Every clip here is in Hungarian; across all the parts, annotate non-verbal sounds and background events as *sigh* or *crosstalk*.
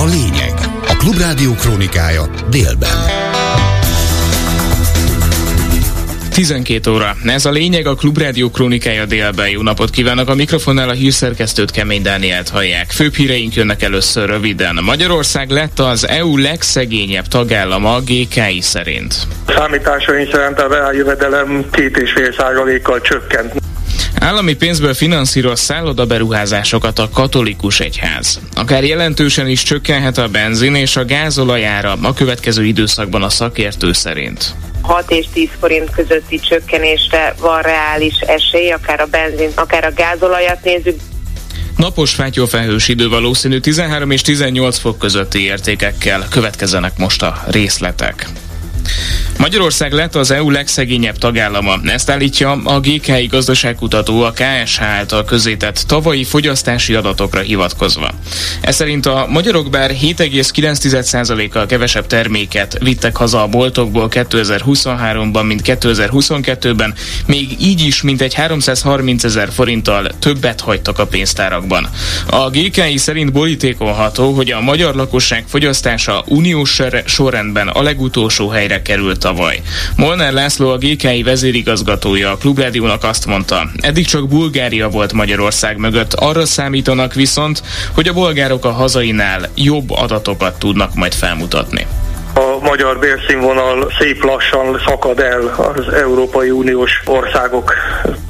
a lényeg. A Klubrádió krónikája délben. 12 óra. Ez a lényeg a Klubrádió krónikája délben. Jó napot kívánok! A mikrofonnál a hírszerkesztőt Kemény Dánielt hallják. Főbb híreink jönnek először röviden. Magyarország lett az EU legszegényebb tagállama a GKI szerint. Számításaink szerint a reáljövedelem két és fél százalékkal csökkent. Állami pénzből finanszíroz szállodaberuházásokat a katolikus egyház. Akár jelentősen is csökkenhet a benzin és a gázolajára a következő időszakban a szakértő szerint. 6 és 10 forint közötti csökkenésre van reális esély, akár a benzin, akár a gázolajat nézzük. Napos fátyolfelhős idő valószínű 13 és 18 fok közötti értékekkel következenek most a részletek. Magyarország lett az EU legszegényebb tagállama. Ezt állítja a GKI gazdaságkutató a KSH által közétett tavalyi fogyasztási adatokra hivatkozva. Ez szerint a magyarok bár 7,9%-kal kevesebb terméket vittek haza a boltokból 2023-ban, mint 2022-ben, még így is mintegy 330 ezer forinttal többet hagytak a pénztárakban. A GKI szerint borítékolható, hogy a magyar lakosság fogyasztása uniós sorrendben a legutolsó helyre került tavaly. Molnár László a GKI vezérigazgatója a Klubrádiónak azt mondta, eddig csak Bulgária volt Magyarország mögött, arra számítanak viszont, hogy a bolgárok a hazainál jobb adatokat tudnak majd felmutatni a magyar bérszínvonal szép lassan szakad el az Európai Uniós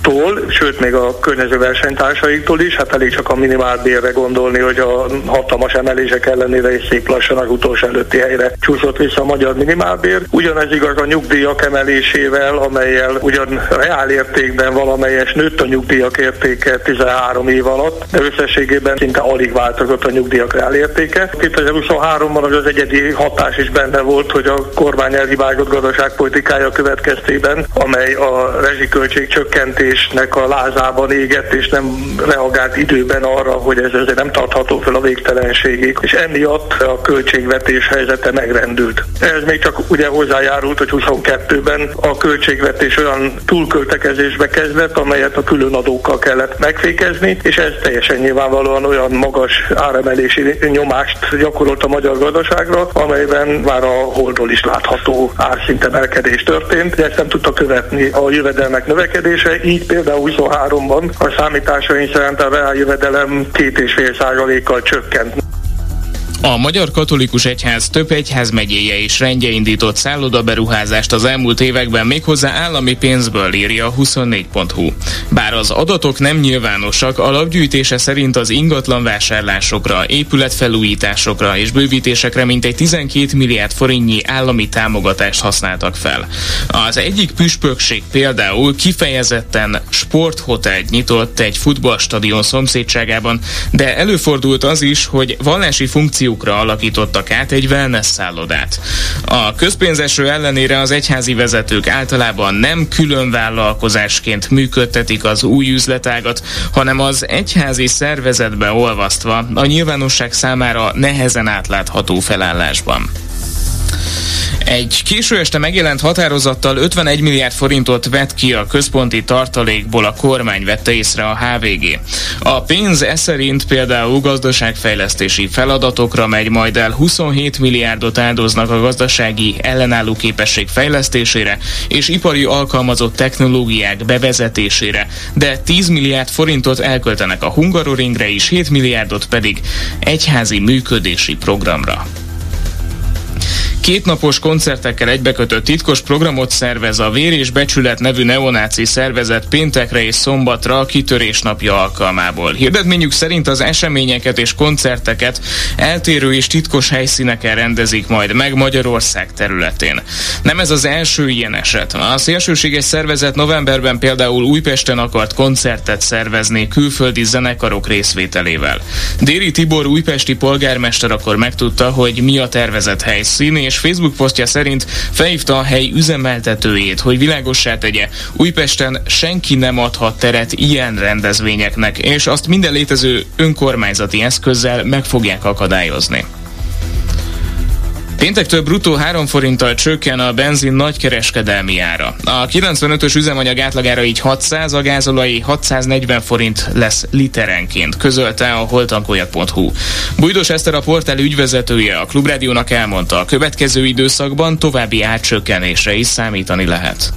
országoktól, sőt még a környező versenytársaiktól is. Hát elég csak a minimálbérre gondolni, hogy a hatalmas emelések ellenére is szép lassan az utolsó előtti helyre csúszott vissza a magyar minimálbér. Ugyanez igaz a nyugdíjak emelésével, amelyel ugyan reál értékben valamelyes nőtt a nyugdíjak értéke 13 év alatt, de összességében szinte alig változott a nyugdíjak reál értéke. 2023-ban az, az egyedi hatás is benne volt, hogy a kormány elhibázott gazdaságpolitikája következtében, amely a rezsiköltség csökkentésnek a lázában égett, és nem reagált időben arra, hogy ez azért nem tartható fel a végtelenségig, és emiatt a költségvetés helyzete megrendült. Ez még csak ugye hozzájárult, hogy 22-ben a költségvetés olyan túlköltekezésbe kezdett, amelyet a külön adókkal kellett megfékezni, és ez teljesen nyilvánvalóan olyan magas áremelési nyomást gyakorolt a magyar gazdaságra, amelyben már a holdról is látható árszintemelkedés történt, de ezt nem tudta követni a jövedelmek növekedése, így például 23-ban a számításaink szerint a reál jövedelem két és fél százalékkal csökkent. A Magyar Katolikus Egyház több egyházmegyéje is rendje indított szállodaberuházást az elmúlt években méghozzá állami pénzből írja a 24.hu. Bár az adatok nem nyilvánosak, alapgyűjtése szerint az ingatlan vásárlásokra, épületfelújításokra és bővítésekre mintegy 12 milliárd forintnyi állami támogatást használtak fel. Az egyik püspökség például kifejezetten sporthotelt nyitott egy futballstadion szomszédságában, de előfordult az is, hogy vallási funkció funkciókra alakítottak át egy wellness szállodát. A közpénzeső ellenére az egyházi vezetők általában nem külön vállalkozásként működtetik az új üzletágat, hanem az egyházi szervezetbe olvasztva a nyilvánosság számára nehezen átlátható felállásban. Egy késő este megjelent határozattal 51 milliárd forintot vett ki a központi tartalékból a kormány vette észre a HVG. A pénz e szerint például gazdaságfejlesztési feladatokra megy majd el 27 milliárdot áldoznak a gazdasági ellenálló képesség fejlesztésére és ipari alkalmazott technológiák bevezetésére, de 10 milliárd forintot elköltenek a Hungaroringre és 7 milliárdot pedig egyházi működési programra. Kétnapos koncertekkel egybekötött titkos programot szervez a Vér és Becsület nevű neonáci szervezet péntekre és szombatra a kitörés napja alkalmából. Hirdetményük szerint az eseményeket és koncerteket eltérő és titkos helyszíneken rendezik majd meg Magyarország területén. Nem ez az első ilyen eset. A szélsőséges szervezet novemberben például Újpesten akart koncertet szervezni külföldi zenekarok részvételével. Déri Tibor újpesti polgármester akkor megtudta, hogy mi a tervezett helyszín, és Facebook posztja szerint felhívta a hely üzemeltetőjét, hogy világossá tegye, Újpesten senki nem adhat teret ilyen rendezvényeknek, és azt minden létező önkormányzati eszközzel meg fogják akadályozni. Péntektől bruttó 3 forinttal csökken a benzin nagykereskedelmi ára. A 95-ös üzemanyag átlagára így 600, a gázolai 640 forint lesz literenként, közölte a holtankoljak.hu. Bújdos Eszter a portál ügyvezetője a Klubrádiónak elmondta, a következő időszakban további átcsökkenésre is számítani lehet.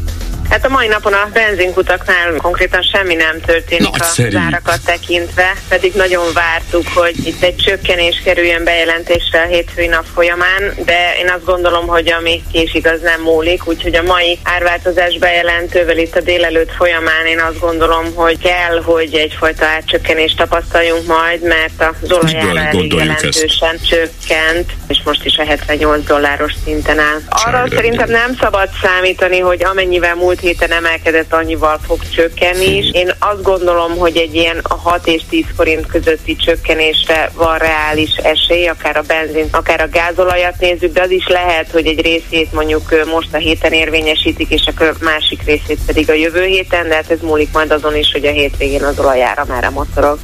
Hát a mai napon a benzinkutaknál konkrétan semmi nem történik Nagyszerű. a zárakat tekintve, pedig nagyon vártuk, hogy itt egy csökkenés kerüljön bejelentésre a hétfői nap folyamán, de én azt gondolom, hogy ami késik, az nem múlik, úgyhogy a mai árváltozás bejelentővel itt a délelőtt folyamán én azt gondolom, hogy kell, hogy egyfajta átcsökkenést tapasztaljunk majd, mert az olajára elég jelentősen ezt? csökkent, és most is a 78 dolláros szinten áll. Arra szerintem nem szabad számítani, hogy amennyivel múlt héten emelkedett, annyival fog csökkenni is. Én azt gondolom, hogy egy ilyen a 6 és 10 forint közötti csökkenésre van reális esély, akár a benzin, akár a gázolajat nézzük, de az is lehet, hogy egy részét mondjuk most a héten érvényesítik, és a másik részét pedig a jövő héten, de hát ez múlik majd azon is, hogy a hétvégén az olajára már motorog.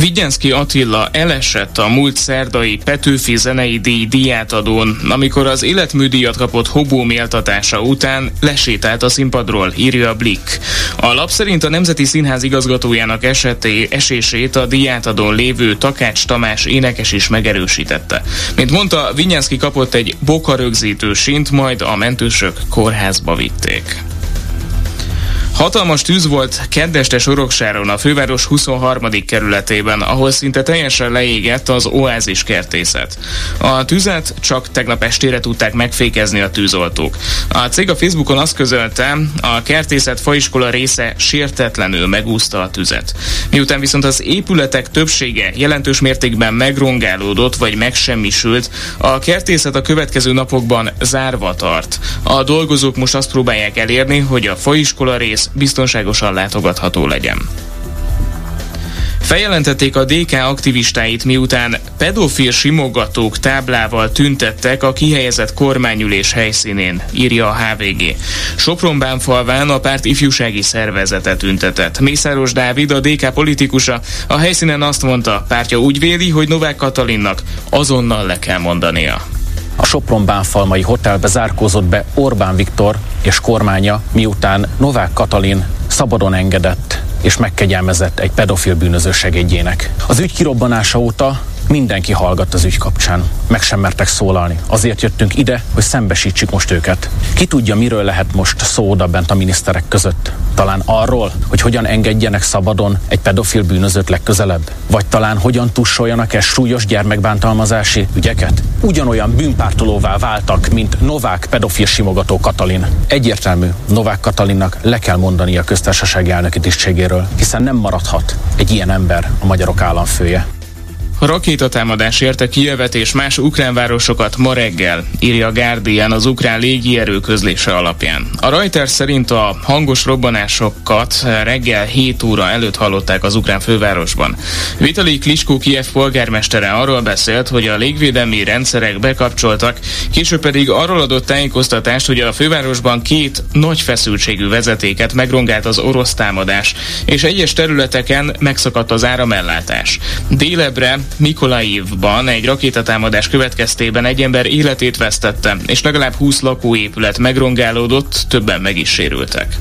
Vigyenszki Attila elesett a múlt szerdai Petőfi zenei díj díjátadón, amikor az életműdíjat kapott Hobó méltatása után lesétált a színpadról, írja a Blick. A lap szerint a Nemzeti Színház igazgatójának eseté, esését a díjátadón lévő Takács Tamás énekes is megerősítette. Mint mondta, Vigyenszki kapott egy bokarögzítő sint, majd a mentősök kórházba vitték. Hatalmas tűz volt keddeste Soroksáron, a főváros 23. kerületében, ahol szinte teljesen leégett az oázis kertészet. A tüzet csak tegnap estére tudták megfékezni a tűzoltók. A cég a Facebookon azt közölte, a kertészet faiskola része sértetlenül megúszta a tüzet. Miután viszont az épületek többsége jelentős mértékben megrongálódott vagy megsemmisült, a kertészet a következő napokban zárva tart. A dolgozók most azt próbálják elérni, hogy a faiskola rész biztonságosan látogatható legyen. Feljelentették a DK aktivistáit, miután pedofil simogatók táblával tüntettek a kihelyezett kormányülés helyszínén, írja a HVG. Sopronbánfalván a párt ifjúsági szervezete tüntetett. Mészáros Dávid, a DK politikusa, a helyszínen azt mondta, pártja úgy véli, hogy Novák Katalinnak azonnal le kell mondania. A Sopron-Bánfalmai hotelbe zárkózott be Orbán Viktor és kormánya, miután Novák Katalin szabadon engedett és megkegyelmezett egy pedofil bűnöző segédjének. Az ügy kirobbanása óta Mindenki hallgat az ügy kapcsán. Meg sem mertek szólalni. Azért jöttünk ide, hogy szembesítsük most őket. Ki tudja, miről lehet most szó oda bent a miniszterek között? Talán arról, hogy hogyan engedjenek szabadon egy pedofil bűnözőt legközelebb? Vagy talán hogyan tussoljanak el súlyos gyermekbántalmazási ügyeket? Ugyanolyan bűnpártolóvá váltak, mint Novák pedofil simogató Katalin. Egyértelmű, Novák Katalinnak le kell mondani a köztársasági elnöki tisztségéről, hiszen nem maradhat egy ilyen ember a magyarok államfője. Rakétatámadás érte Kijevet és más ukrán városokat ma reggel, írja a Guardian az ukrán légierő közlése alapján. A Reuters szerint a hangos robbanásokat reggel 7 óra előtt hallották az ukrán fővárosban. Vitali Kliskó Kijev polgármestere arról beszélt, hogy a légvédelmi rendszerek bekapcsoltak, később pedig arról adott tájékoztatást, hogy a fővárosban két nagy feszültségű vezetéket megrongált az orosz támadás, és egyes területeken megszakadt az áramellátás. Délebre Mikolaivban egy rakétatámadás következtében egy ember életét vesztette, és legalább 20 lakóépület megrongálódott, többen meg is sérültek.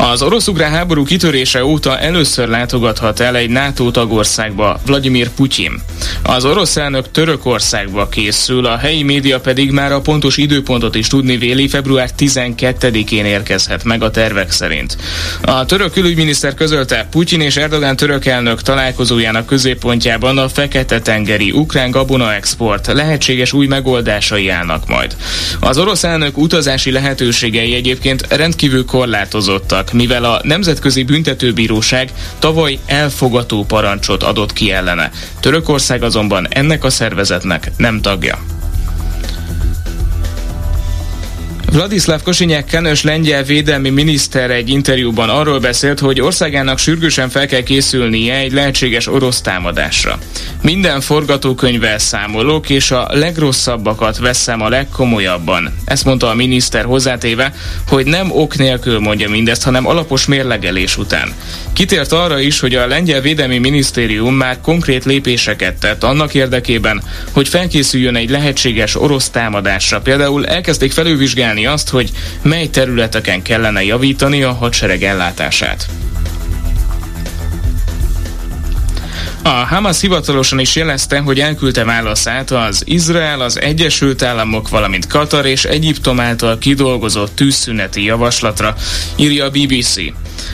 Az orosz-ukrán háború kitörése óta először látogathat el egy NATO tagországba Vladimir Putyin. Az orosz elnök Törökországba készül, a helyi média pedig már a pontos időpontot is tudni véli, február 12-én érkezhet meg a tervek szerint. A török külügyminiszter közölte, Putyin és Erdogan török elnök találkozójának középpontjában a Fekete-tengeri ukrán gabona export lehetséges új megoldásai állnak majd. Az orosz elnök utazási lehetőségei egyébként rendkívül korlátozottak mivel a Nemzetközi Büntetőbíróság tavaly elfogató parancsot adott ki ellene. Törökország azonban ennek a szervezetnek nem tagja. Vladislav Kosinyák kenős lengyel védelmi miniszter egy interjúban arról beszélt, hogy országának sürgősen fel kell készülnie egy lehetséges orosz támadásra. Minden forgatókönyvvel számolok, és a legrosszabbakat veszem a legkomolyabban. Ezt mondta a miniszter hozzátéve, hogy nem ok nélkül mondja mindezt, hanem alapos mérlegelés után. Kitért arra is, hogy a lengyel védelmi minisztérium már konkrét lépéseket tett annak érdekében, hogy felkészüljön egy lehetséges orosz támadásra. Például elkezdték felülvizsgálni azt, hogy mely területeken kellene javítani a hadsereg ellátását. A Hamas hivatalosan is jelezte, hogy elküldte válaszát az Izrael, az Egyesült Államok, valamint Katar és Egyiptom által kidolgozott tűzszüneti javaslatra, írja a BBC.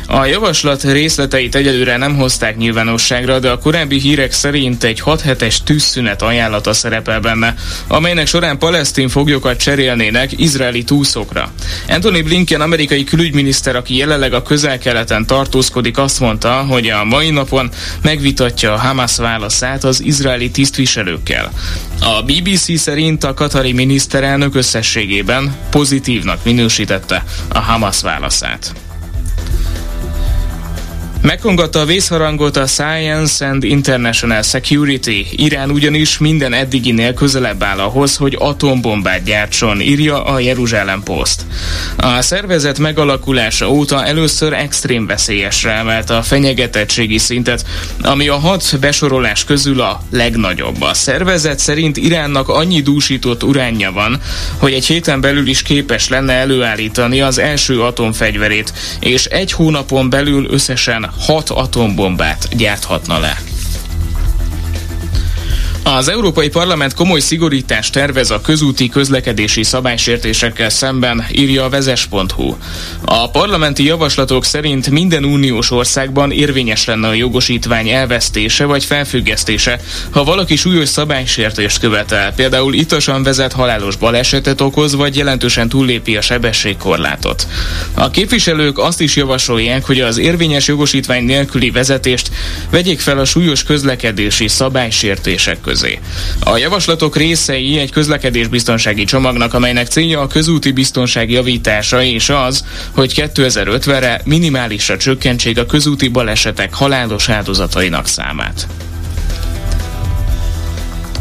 A javaslat részleteit egyelőre nem hozták nyilvánosságra, de a korábbi hírek szerint egy 6 hetes tűzszünet ajánlata szerepel benne, amelynek során palesztin foglyokat cserélnének izraeli túszokra. Anthony Blinken, amerikai külügyminiszter, aki jelenleg a közel-keleten tartózkodik, azt mondta, hogy a mai napon megvitatja a Hamas válaszát az izraeli tisztviselőkkel. A BBC szerint a katari miniszterelnök összességében pozitívnak minősítette a Hamas válaszát. Megkongatta a vészharangot a Science and International Security. Irán ugyanis minden eddiginél közelebb áll ahhoz, hogy atombombát gyártson, írja a Jeruzsálem Post. A szervezet megalakulása óta először extrém veszélyesre emelte a fenyegetettségi szintet, ami a hat besorolás közül a legnagyobb. A szervezet szerint Iránnak annyi dúsított uránja van, hogy egy héten belül is képes lenne előállítani az első atomfegyverét, és egy hónapon belül összesen hat atombombát gyárthatna le. Az Európai Parlament komoly szigorítást tervez a közúti közlekedési szabálysértésekkel szemben, írja a vezes.hu. A parlamenti javaslatok szerint minden uniós országban érvényes lenne a jogosítvány elvesztése vagy felfüggesztése, ha valaki súlyos szabálysértést követel, például itasan vezet halálos balesetet okoz, vagy jelentősen túllépi a sebességkorlátot. A képviselők azt is javasolják, hogy az érvényes jogosítvány nélküli vezetést vegyék fel a súlyos közlekedési szabálysértések között közé. A javaslatok részei egy közlekedésbiztonsági csomagnak, amelynek célja a közúti biztonság javítása és az, hogy 2050-re minimálisra csökkentsék a közúti balesetek halálos áldozatainak számát.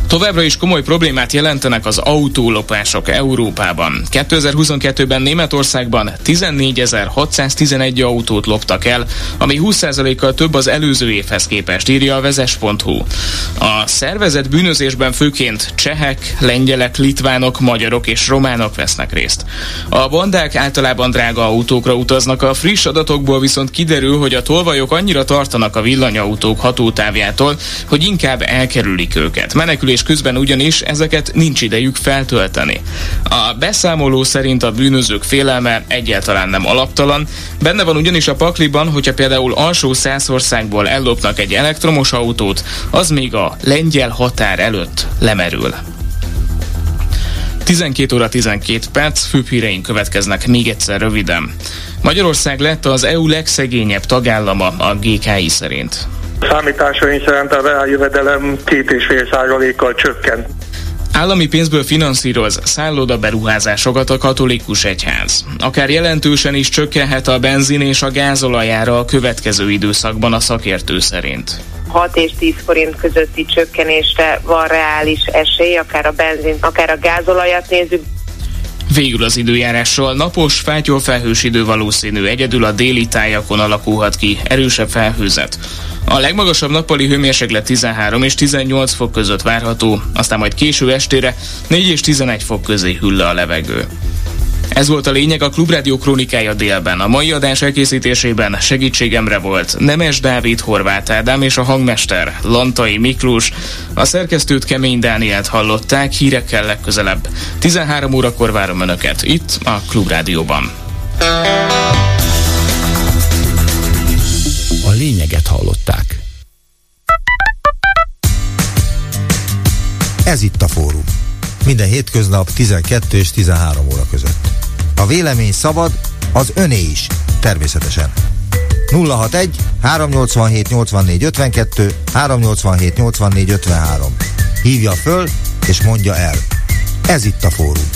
Továbbra is komoly problémát jelentenek az autólopások Európában. 2022-ben Németországban 14.611 autót loptak el, ami 20%-kal több az előző évhez képest, írja a vezes.hu. A szervezet bűnözésben főként csehek, lengyelek, litvánok, magyarok és románok vesznek részt. A bandák általában drága autókra utaznak, a friss adatokból viszont kiderül, hogy a tolvajok annyira tartanak a villanyautók hatótávjától, hogy inkább elkerülik őket. Menekülés közben ugyanis ezeket nincs idejük feltölteni. A beszámoló szerint a bűnözők félelme egyáltalán nem alaptalan, benne van ugyanis a pakliban, hogyha például alsó százországból ellopnak egy elektromos autót, az még a lengyel határ előtt lemerül. 12 óra 12 perc, főbb híreink következnek még egyszer röviden. Magyarország lett az EU legszegényebb tagállama a GKI szerint. Számításaink szerint a reáljövedelem két és fél százalékkal csökkent. Állami pénzből finanszíroz szálloda beruházásokat a katolikus egyház. Akár jelentősen is csökkenhet a benzin és a gázolajára a következő időszakban a szakértő szerint. 6 és 10 forint közötti csökkenésre van reális esély, akár a benzin, akár a gázolajat nézzük. Végül az időjárásról napos, fátyol felhős idő valószínű, egyedül a déli tájakon alakulhat ki erősebb felhőzet. A legmagasabb nappali hőmérséklet 13 és 18 fok között várható, aztán majd késő estére 4 és 11 fok közé hüll a levegő. Ez volt a lényeg a Klubrádió krónikája délben. A mai adás elkészítésében segítségemre volt Nemes Dávid, Horváth Ádám és a hangmester Lantai Miklós. A szerkesztőt Kemény Dánielt hallották, hírekkel legközelebb. 13 órakor várom Önöket, itt a Klubrádióban. A lényeget hallották. Ez itt a fórum. Minden hétköznap 12 és 13 óra között. A vélemény szabad, az öné is, természetesen. 061 387 84 52 387 84 53. Hívja föl és mondja el. Ez itt a fórum.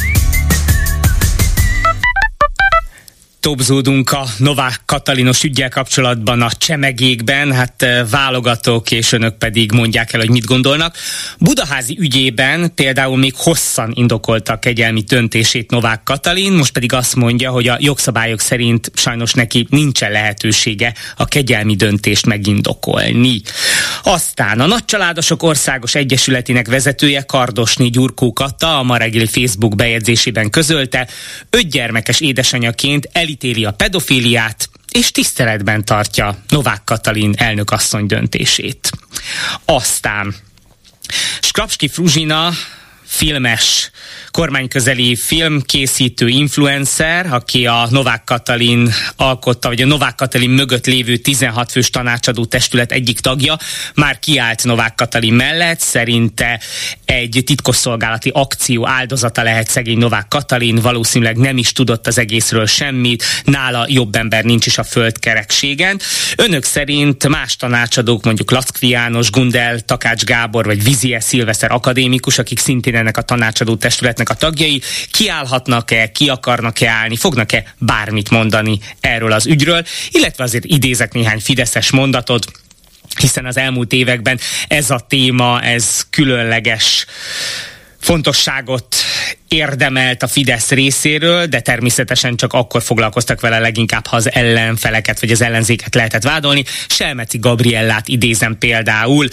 Tobzódunk a Novák Katalinos ügyel kapcsolatban a csemegékben, hát eh, válogatok, és önök pedig mondják el, hogy mit gondolnak. Budaházi ügyében például még hosszan indokolta a kegyelmi döntését Novák Katalin, most pedig azt mondja, hogy a jogszabályok szerint sajnos neki nincsen lehetősége a kegyelmi döntést megindokolni. Aztán a Nagycsaládosok Országos Egyesületének vezetője Kardosni Gyurkó Kata a ma reggeli Facebook bejegyzésében közölte, öt gyermekes édesanyaként el elítéli a pedofíliát, és tiszteletben tartja Novák Katalin elnökasszony döntését. Aztán Skrapski Fruzsina filmes, kormányközeli filmkészítő influencer, aki a Novák Katalin alkotta, vagy a Novák Katalin mögött lévő 16 fős tanácsadó testület egyik tagja, már kiállt Novák Katalin mellett, szerinte egy titkosszolgálati akció áldozata lehet szegény Novák Katalin, valószínűleg nem is tudott az egészről semmit, nála jobb ember nincs is a földkerekségen. Önök szerint más tanácsadók, mondjuk Lackvi János, Gundel, Takács Gábor vagy Vizie Szilveszer akadémikus, akik szintén ennek a tanácsadó testületnek a tagjai kiállhatnak-e, ki akarnak-e állni, fognak-e bármit mondani erről az ügyről, illetve azért idézek néhány fideszes mondatot, hiszen az elmúlt években ez a téma, ez különleges fontosságot érdemelt a Fidesz részéről, de természetesen csak akkor foglalkoztak vele leginkább, ha az ellenfeleket vagy az ellenzéket lehetett vádolni. Selmeci Gabriellát idézem például.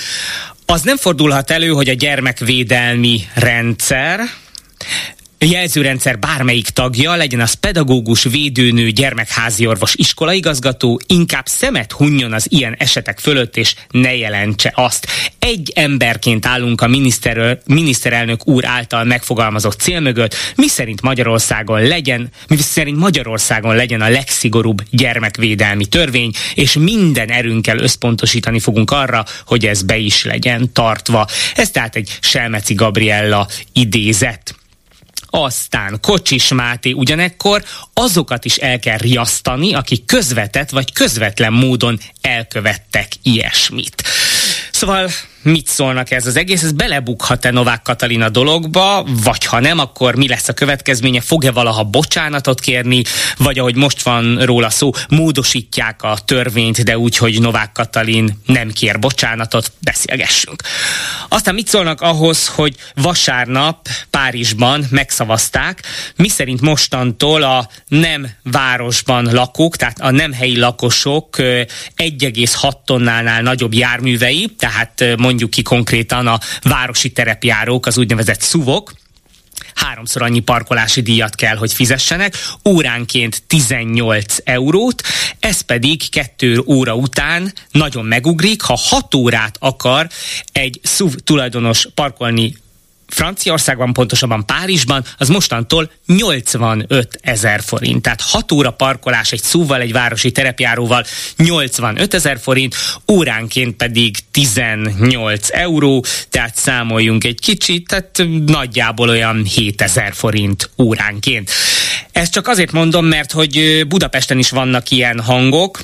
Az nem fordulhat elő, hogy a gyermekvédelmi rendszer jelzőrendszer bármelyik tagja, legyen az pedagógus, védőnő, gyermekházi orvos, iskolaigazgató, inkább szemet hunjon az ilyen esetek fölött, és ne jelentse azt. Egy emberként állunk a miniszter, miniszterelnök úr által megfogalmazott cél mögött, mi szerint Magyarországon legyen, mi szerint Magyarországon legyen a legszigorúbb gyermekvédelmi törvény, és minden erőnkkel összpontosítani fogunk arra, hogy ez be is legyen tartva. Ez tehát egy Selmeci Gabriella idézet. Aztán Kocsis Máté ugyanekkor azokat is el kell riasztani, akik közvetett vagy közvetlen módon elkövettek ilyesmit. Szóval mit szólnak ez az egész? Ez belebukhat-e Novák Katalina dologba, vagy ha nem, akkor mi lesz a következménye? Fog-e valaha bocsánatot kérni, vagy ahogy most van róla szó, módosítják a törvényt, de úgy, hogy Novák Katalin nem kér bocsánatot, beszélgessünk. Aztán mit szólnak ahhoz, hogy vasárnap Párizsban megszavazták, mi szerint mostantól a nem városban lakók, tehát a nem helyi lakosok 1,6 tonnánál nagyobb járművei, tehát mondjuk mondjuk ki konkrétan a városi terepjárók, az úgynevezett szuvok, háromszor annyi parkolási díjat kell, hogy fizessenek, óránként 18 eurót, ez pedig kettő óra után nagyon megugrik, ha 6 órát akar egy SUV tulajdonos parkolni Franciaországban, pontosabban Párizsban, az mostantól 85 ezer forint. Tehát 6 óra parkolás egy szúval, egy városi terepjáróval 85 ezer forint, óránként pedig 18 euró, tehát számoljunk egy kicsit, tehát nagyjából olyan 7 ezer forint óránként. Ezt csak azért mondom, mert hogy Budapesten is vannak ilyen hangok,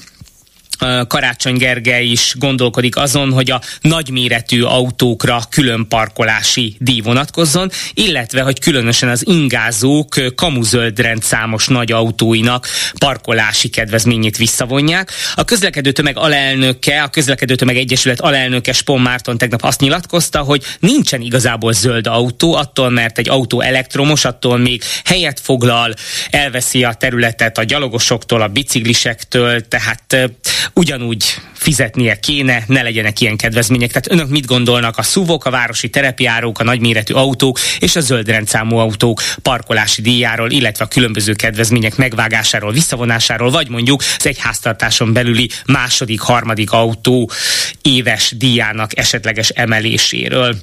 Karácsony Gergely is gondolkodik azon, hogy a nagyméretű autókra külön parkolási díj vonatkozzon, illetve, hogy különösen az ingázók kamuzöld rendszámos nagy autóinak parkolási kedvezményét visszavonják. A közlekedő tömeg alelnöke, a közlekedő tömeg egyesület alelnöke Spon Márton tegnap azt nyilatkozta, hogy nincsen igazából zöld autó, attól, mert egy autó elektromos, attól még helyet foglal, elveszi a területet a gyalogosoktól, a biciklisektől, tehát ugyanúgy fizetnie kéne, ne legyenek ilyen kedvezmények. Tehát önök mit gondolnak a szuvok, a városi terepjárók, a nagyméretű autók és a zöld rendszámú autók parkolási díjáról, illetve a különböző kedvezmények megvágásáról, visszavonásáról, vagy mondjuk az egyháztartáson belüli második, harmadik autó éves díjának esetleges emeléséről.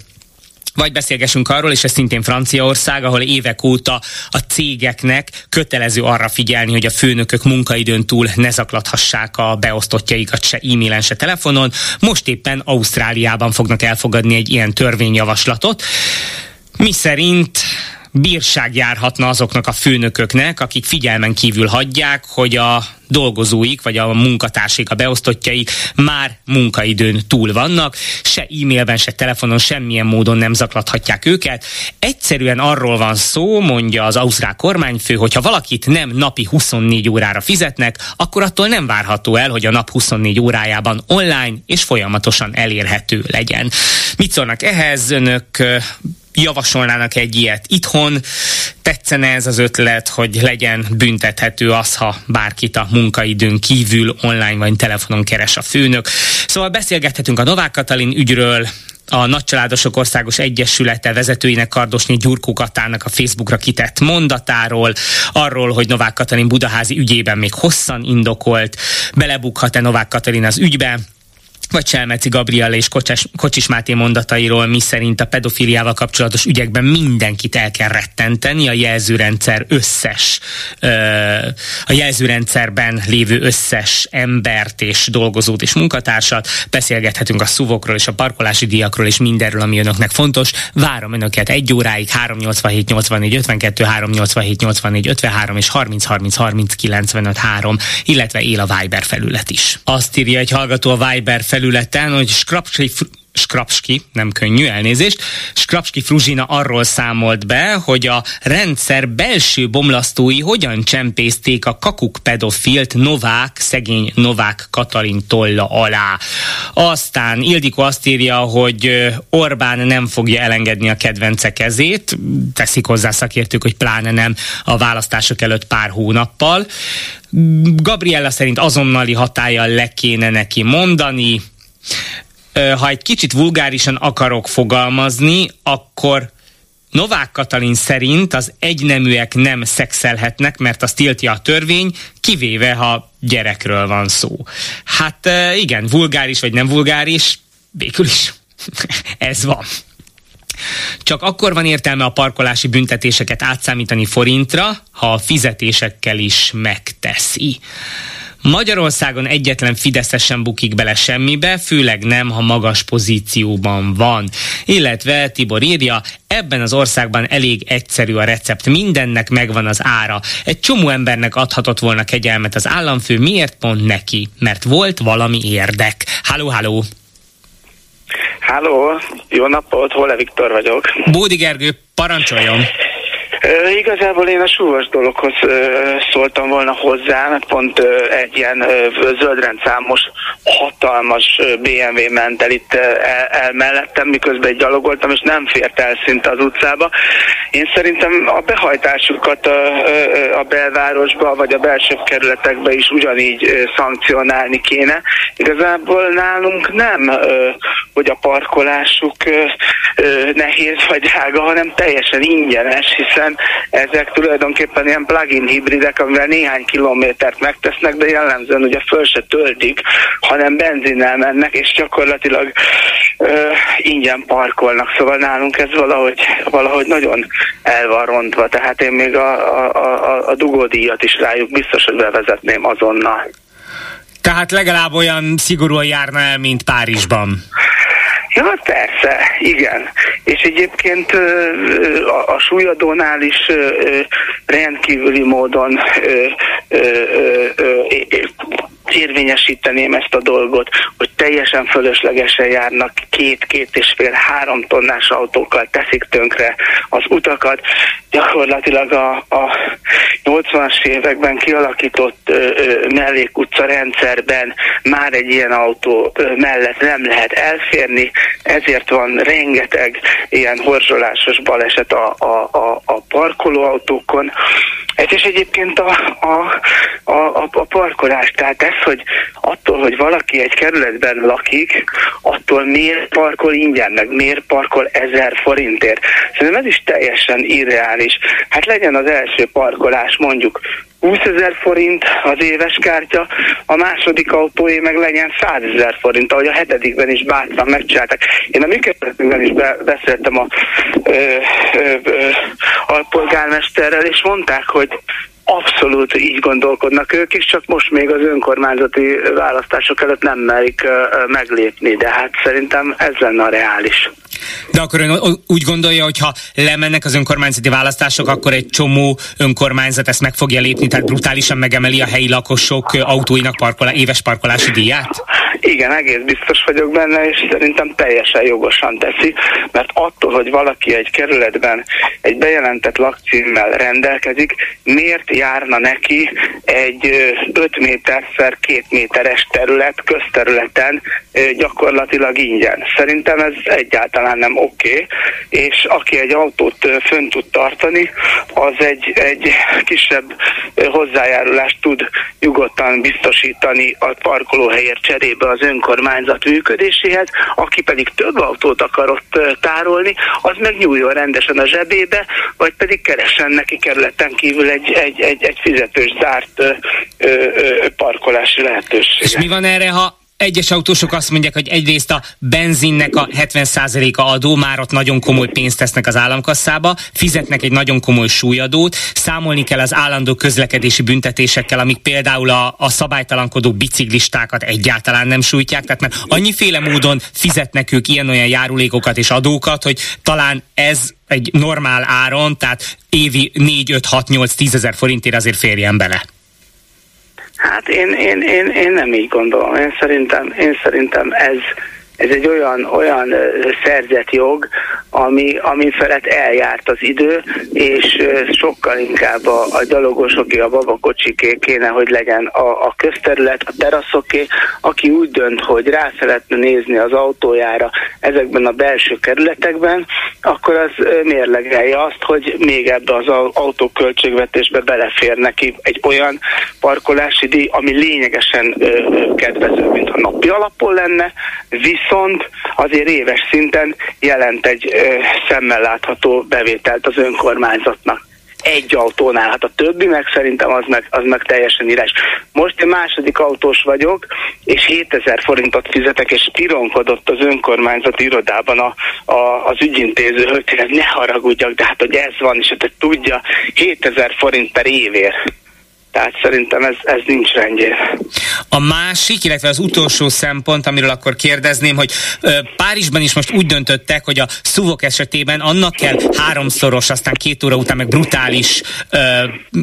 Vagy beszélgessünk arról, és ez szintén Franciaország, ahol évek óta a cégeknek kötelező arra figyelni, hogy a főnökök munkaidőn túl ne zaklathassák a beosztottjaikat se e-mailen, se telefonon. Most éppen Ausztráliában fognak elfogadni egy ilyen törvényjavaslatot, mi szerint bírság járhatna azoknak a főnököknek, akik figyelmen kívül hagyják, hogy a dolgozóik, vagy a munkatársik, a beosztottjaik már munkaidőn túl vannak, se e-mailben, se telefonon semmilyen módon nem zaklathatják őket. Egyszerűen arról van szó, mondja az ausztrál kormányfő, hogy ha valakit nem napi 24 órára fizetnek, akkor attól nem várható el, hogy a nap 24 órájában online és folyamatosan elérhető legyen. Mit szólnak ehhez önök? Javasolnának egy ilyet itthon. Tetszene ez az ötlet, hogy legyen büntethető az, ha bárkit a munkaidőn kívül online vagy telefonon keres a főnök. Szóval beszélgethetünk a Novák Katalin ügyről, a Nagycsaládosok Országos Egyesülete vezetőinek Kardosnyi Gyurkó Katának a Facebookra kitett mondatáról, arról, hogy Novák Katalin budaházi ügyében még hosszan indokolt, belebukhat-e Novák Katalin az ügybe, vagy Selmeci Gabriel és Kocsis, Kocsis Máté mondatairól, mi szerint a pedofiliával kapcsolatos ügyekben mindenkit el kell rettenteni, a jelzőrendszer összes, a jelzőrendszerben lévő összes embert és dolgozót és munkatársat. Beszélgethetünk a szuvokról és a parkolási díjakról és mindenről, ami önöknek fontos. Várom önöket egy óráig, 387 84 52, 387 84 53 és 30 30 30 95 3, illetve él a Viber felület is. Azt írja egy hallgató a Viber felület, felületen, hogy Skrapski, Skrapski, nem könnyű elnézést, Skrapski Fruzsina arról számolt be, hogy a rendszer belső bomlasztói hogyan csempészték a kakuk pedofilt Novák, szegény Novák Katalin tolla alá. Aztán Ildikó azt írja, hogy Orbán nem fogja elengedni a kedvence kezét, teszik hozzá szakértők, hogy pláne nem a választások előtt pár hónappal. Gabriella szerint azonnali hatája le kéne neki mondani. Ha egy kicsit vulgárisan akarok fogalmazni, akkor Novák Katalin szerint az egyneműek nem szexelhetnek, mert azt tiltja a törvény, kivéve ha gyerekről van szó. Hát igen, vulgáris vagy nem vulgáris, végül is *laughs* ez van. Csak akkor van értelme a parkolási büntetéseket átszámítani forintra, ha a fizetésekkel is megteszi. Magyarországon egyetlen Fideszes sem bukik bele semmibe, főleg nem, ha magas pozícióban van. Illetve Tibor írja, ebben az országban elég egyszerű a recept, mindennek megvan az ára. Egy csomó embernek adhatott volna kegyelmet az államfő, miért pont neki? Mert volt valami érdek. Halló, halló! Háló, jó napot, Hole Viktor vagyok. Bódi Gergő, parancsoljon! Igazából én a súlyos dologhoz szóltam volna hozzá, mert pont egy ilyen zöldrendszámos hatalmas BMW ment el itt el, el mellettem, miközben gyalogoltam, és nem fért el szinte az utcába. Én szerintem a behajtásukat a, a belvárosba, vagy a belső kerületekbe is ugyanígy szankcionálni kéne. Igazából nálunk nem, hogy a parkolásuk nehéz vagy drága, hanem teljesen ingyenes, hiszen hiszen ezek tulajdonképpen ilyen plug-in hibridek, amivel néhány kilométert megtesznek, de jellemzően ugye föl se töltik, hanem benzinnel mennek, és gyakorlatilag ö, ingyen parkolnak. Szóval nálunk ez valahogy, valahogy nagyon el van rontva, tehát én még a, a, a, a dugódíjat is rájuk biztos, hogy bevezetném azonnal. Tehát legalább olyan szigorúan járna el, mint Párizsban. Ja, persze, igen. És egyébként a, a súlyadónál is rendkívüli módon érvényesíteném ezt a dolgot, hogy teljesen fölöslegesen járnak két-két és fél három tonnás autókkal teszik tönkre az utakat. Gyakorlatilag a, a 80-as években kialakított ö, mellékutca rendszerben már egy ilyen autó ö, mellett nem lehet elférni, ezért van rengeteg ilyen horzsolásos baleset a, a, a, a parkolóautókon. Ez is egyébként a, a, a, a parkolás, tehát ez hogy attól, hogy valaki egy kerületben lakik, attól miért parkol ingyen, meg miért parkol ezer forintért. Szerintem ez is teljesen irreális. Hát legyen az első parkolás mondjuk 20 ezer forint az éves kártya, a második autóé meg legyen 100 ezer forint, ahogy a hetedikben is bátran megcsináltak. Én a működtetőben is be, beszéltem a ö, ö, alpolgármesterrel, és mondták, hogy Abszolút így gondolkodnak ők is, csak most még az önkormányzati választások előtt nem merik meglépni, de hát szerintem ez lenne a reális. De akkor ön úgy gondolja, hogy ha lemennek az önkormányzati választások, akkor egy csomó önkormányzat ezt meg fogja lépni, tehát brutálisan megemeli a helyi lakosok autóinak parkolá, éves parkolási díját? Igen, egész biztos vagyok benne, és szerintem teljesen jogosan teszi, mert attól, hogy valaki egy kerületben egy bejelentett lakcímmel rendelkezik, miért járna neki egy 5 méter szer 2 méteres terület, közterületen gyakorlatilag ingyen. Szerintem ez egyáltalán nem oké, okay, és aki egy autót fönn tud tartani, az egy, egy kisebb hozzájárulást tud nyugodtan biztosítani a parkolóhelyért cserébe az önkormányzat működéséhez, aki pedig több autót akar ott tárolni, az meg nyúljon rendesen a zsebébe, vagy pedig keressen neki kerületen kívül egy, egy, egy, egy fizetős zárt ö, ö, parkolási lehetőséget. És mi van erre, ha egyes autósok azt mondják, hogy egyrészt a benzinnek a 70%-a adó, már ott nagyon komoly pénzt tesznek az államkasszába, fizetnek egy nagyon komoly súlyadót, számolni kell az állandó közlekedési büntetésekkel, amik például a, a szabálytalankodó biciklistákat egyáltalán nem sújtják, tehát mert annyiféle módon fizetnek ők ilyen-olyan járulékokat és adókat, hogy talán ez egy normál áron, tehát évi 4, 5, 6, 8, 10 ezer forintért azért férjen bele. Hát én, én, én, én nem így gondolom. Én szerintem, én szerintem ez, ez egy olyan, olyan szerzett jog, ami, ami felett eljárt az idő, és sokkal inkább a, a gyalogosoké, a babakocsiké kéne, hogy legyen a, a közterület, a teraszoké, aki úgy dönt, hogy rá szeretne nézni az autójára ezekben a belső kerületekben, akkor az mérlegelje azt, hogy még ebbe az autóköltségvetésbe belefér neki egy olyan parkolási díj, ami lényegesen kedvező, mint ha napi alapon lenne, viszont azért éves szinten jelent egy szemmel látható bevételt az önkormányzatnak egy autónál, hát a többi meg szerintem az meg, az meg teljesen írás. Most én második autós vagyok, és 7000 forintot fizetek, és pironkodott az önkormányzati irodában a, a, az ügyintéző, hogy ne haragudjak, de hát hogy ez van, és hát tudja, 7000 forint per évér. Tehát szerintem ez, ez nincs rendjén. A másik, illetve az utolsó szempont, amiről akkor kérdezném, hogy Párizsban is most úgy döntöttek, hogy a szuvok esetében annak kell háromszoros, aztán két óra után meg brutális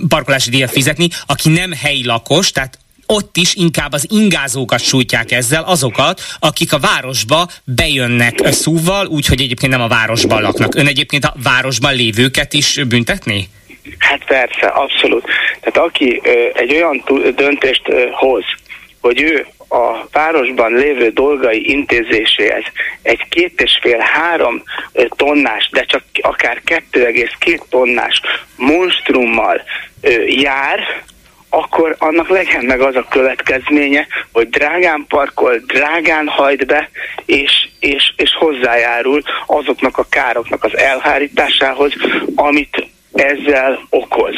parkolási díjat fizetni, aki nem helyi lakos, tehát ott is inkább az ingázókat sújtják ezzel, azokat, akik a városba bejönnek szúval, úgyhogy egyébként nem a városban laknak. Ön egyébként a városban lévőket is büntetni? Hát persze, abszolút. Tehát aki egy olyan döntést hoz, hogy ő a városban lévő dolgai intézéséhez egy két és fél három tonnás, de csak akár 2,2 tonnás monstrummal jár, akkor annak legyen meg az a következménye, hogy drágán parkol, drágán hajt be, és, és, és hozzájárul azoknak a károknak az elhárításához, amit ezzel okoz.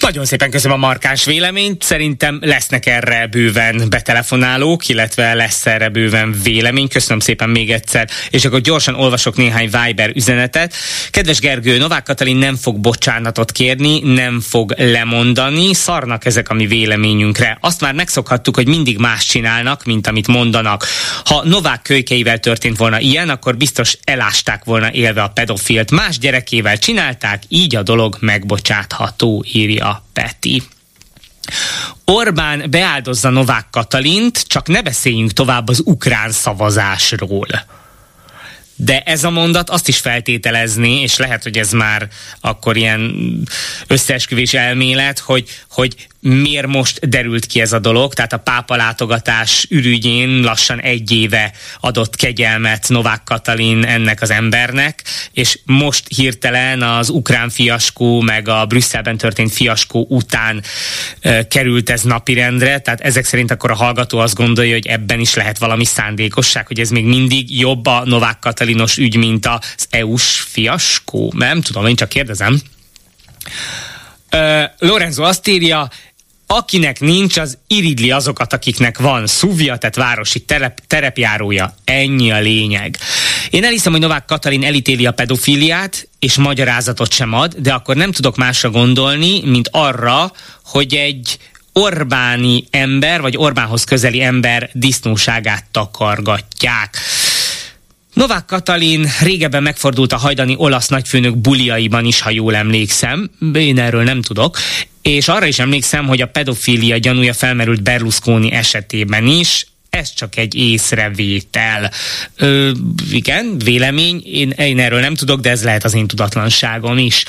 Nagyon szépen köszönöm a markáns véleményt. Szerintem lesznek erre bőven betelefonálók, illetve lesz erre bőven vélemény. Köszönöm szépen még egyszer. És akkor gyorsan olvasok néhány Viber üzenetet. Kedves Gergő, Novák Katalin nem fog bocsánatot kérni, nem fog lemondani. Szarnak ezek a mi véleményünkre. Azt már megszokhattuk, hogy mindig más csinálnak, mint amit mondanak. Ha Novák kölykeivel történt volna ilyen, akkor biztos elásták volna élve a pedofilt. Más gyerekével csinálták, így a dolog megbocsátható, írja Peti. Orbán beáldozza Novák Katalint, csak ne beszéljünk tovább az ukrán szavazásról. De ez a mondat azt is feltételezni, és lehet, hogy ez már akkor ilyen összeesküvés elmélet, hogy, hogy miért most derült ki ez a dolog, tehát a pápa látogatás ürügyén lassan egy éve adott kegyelmet Novák Katalin ennek az embernek, és most hirtelen az ukrán fiaskó, meg a Brüsszelben történt fiaskó után e, került ez napirendre, tehát ezek szerint akkor a hallgató azt gondolja, hogy ebben is lehet valami szándékosság, hogy ez még mindig jobb a Novák Katalinos ügy, mint az EU-s fiaskó. Nem tudom, én csak kérdezem. Uh, Lorenzo azt írja, akinek nincs, az iridli azokat, akiknek van szuvja, tehát városi terep, terepjárója. Ennyi a lényeg. Én elhiszem, hogy Novák Katalin elítéli a pedofiliát, és magyarázatot sem ad, de akkor nem tudok másra gondolni, mint arra, hogy egy Orbáni ember, vagy Orbánhoz közeli ember disznóságát takargatják. Novák Katalin régebben megfordult a hajdani olasz nagyfőnök buliaiban is, ha jól emlékszem. Én erről nem tudok. És arra is emlékszem, hogy a pedofília gyanúja felmerült Berlusconi esetében is, ez csak egy észrevétel. Ö, igen, vélemény, én, én erről nem tudok, de ez lehet az én tudatlanságom is.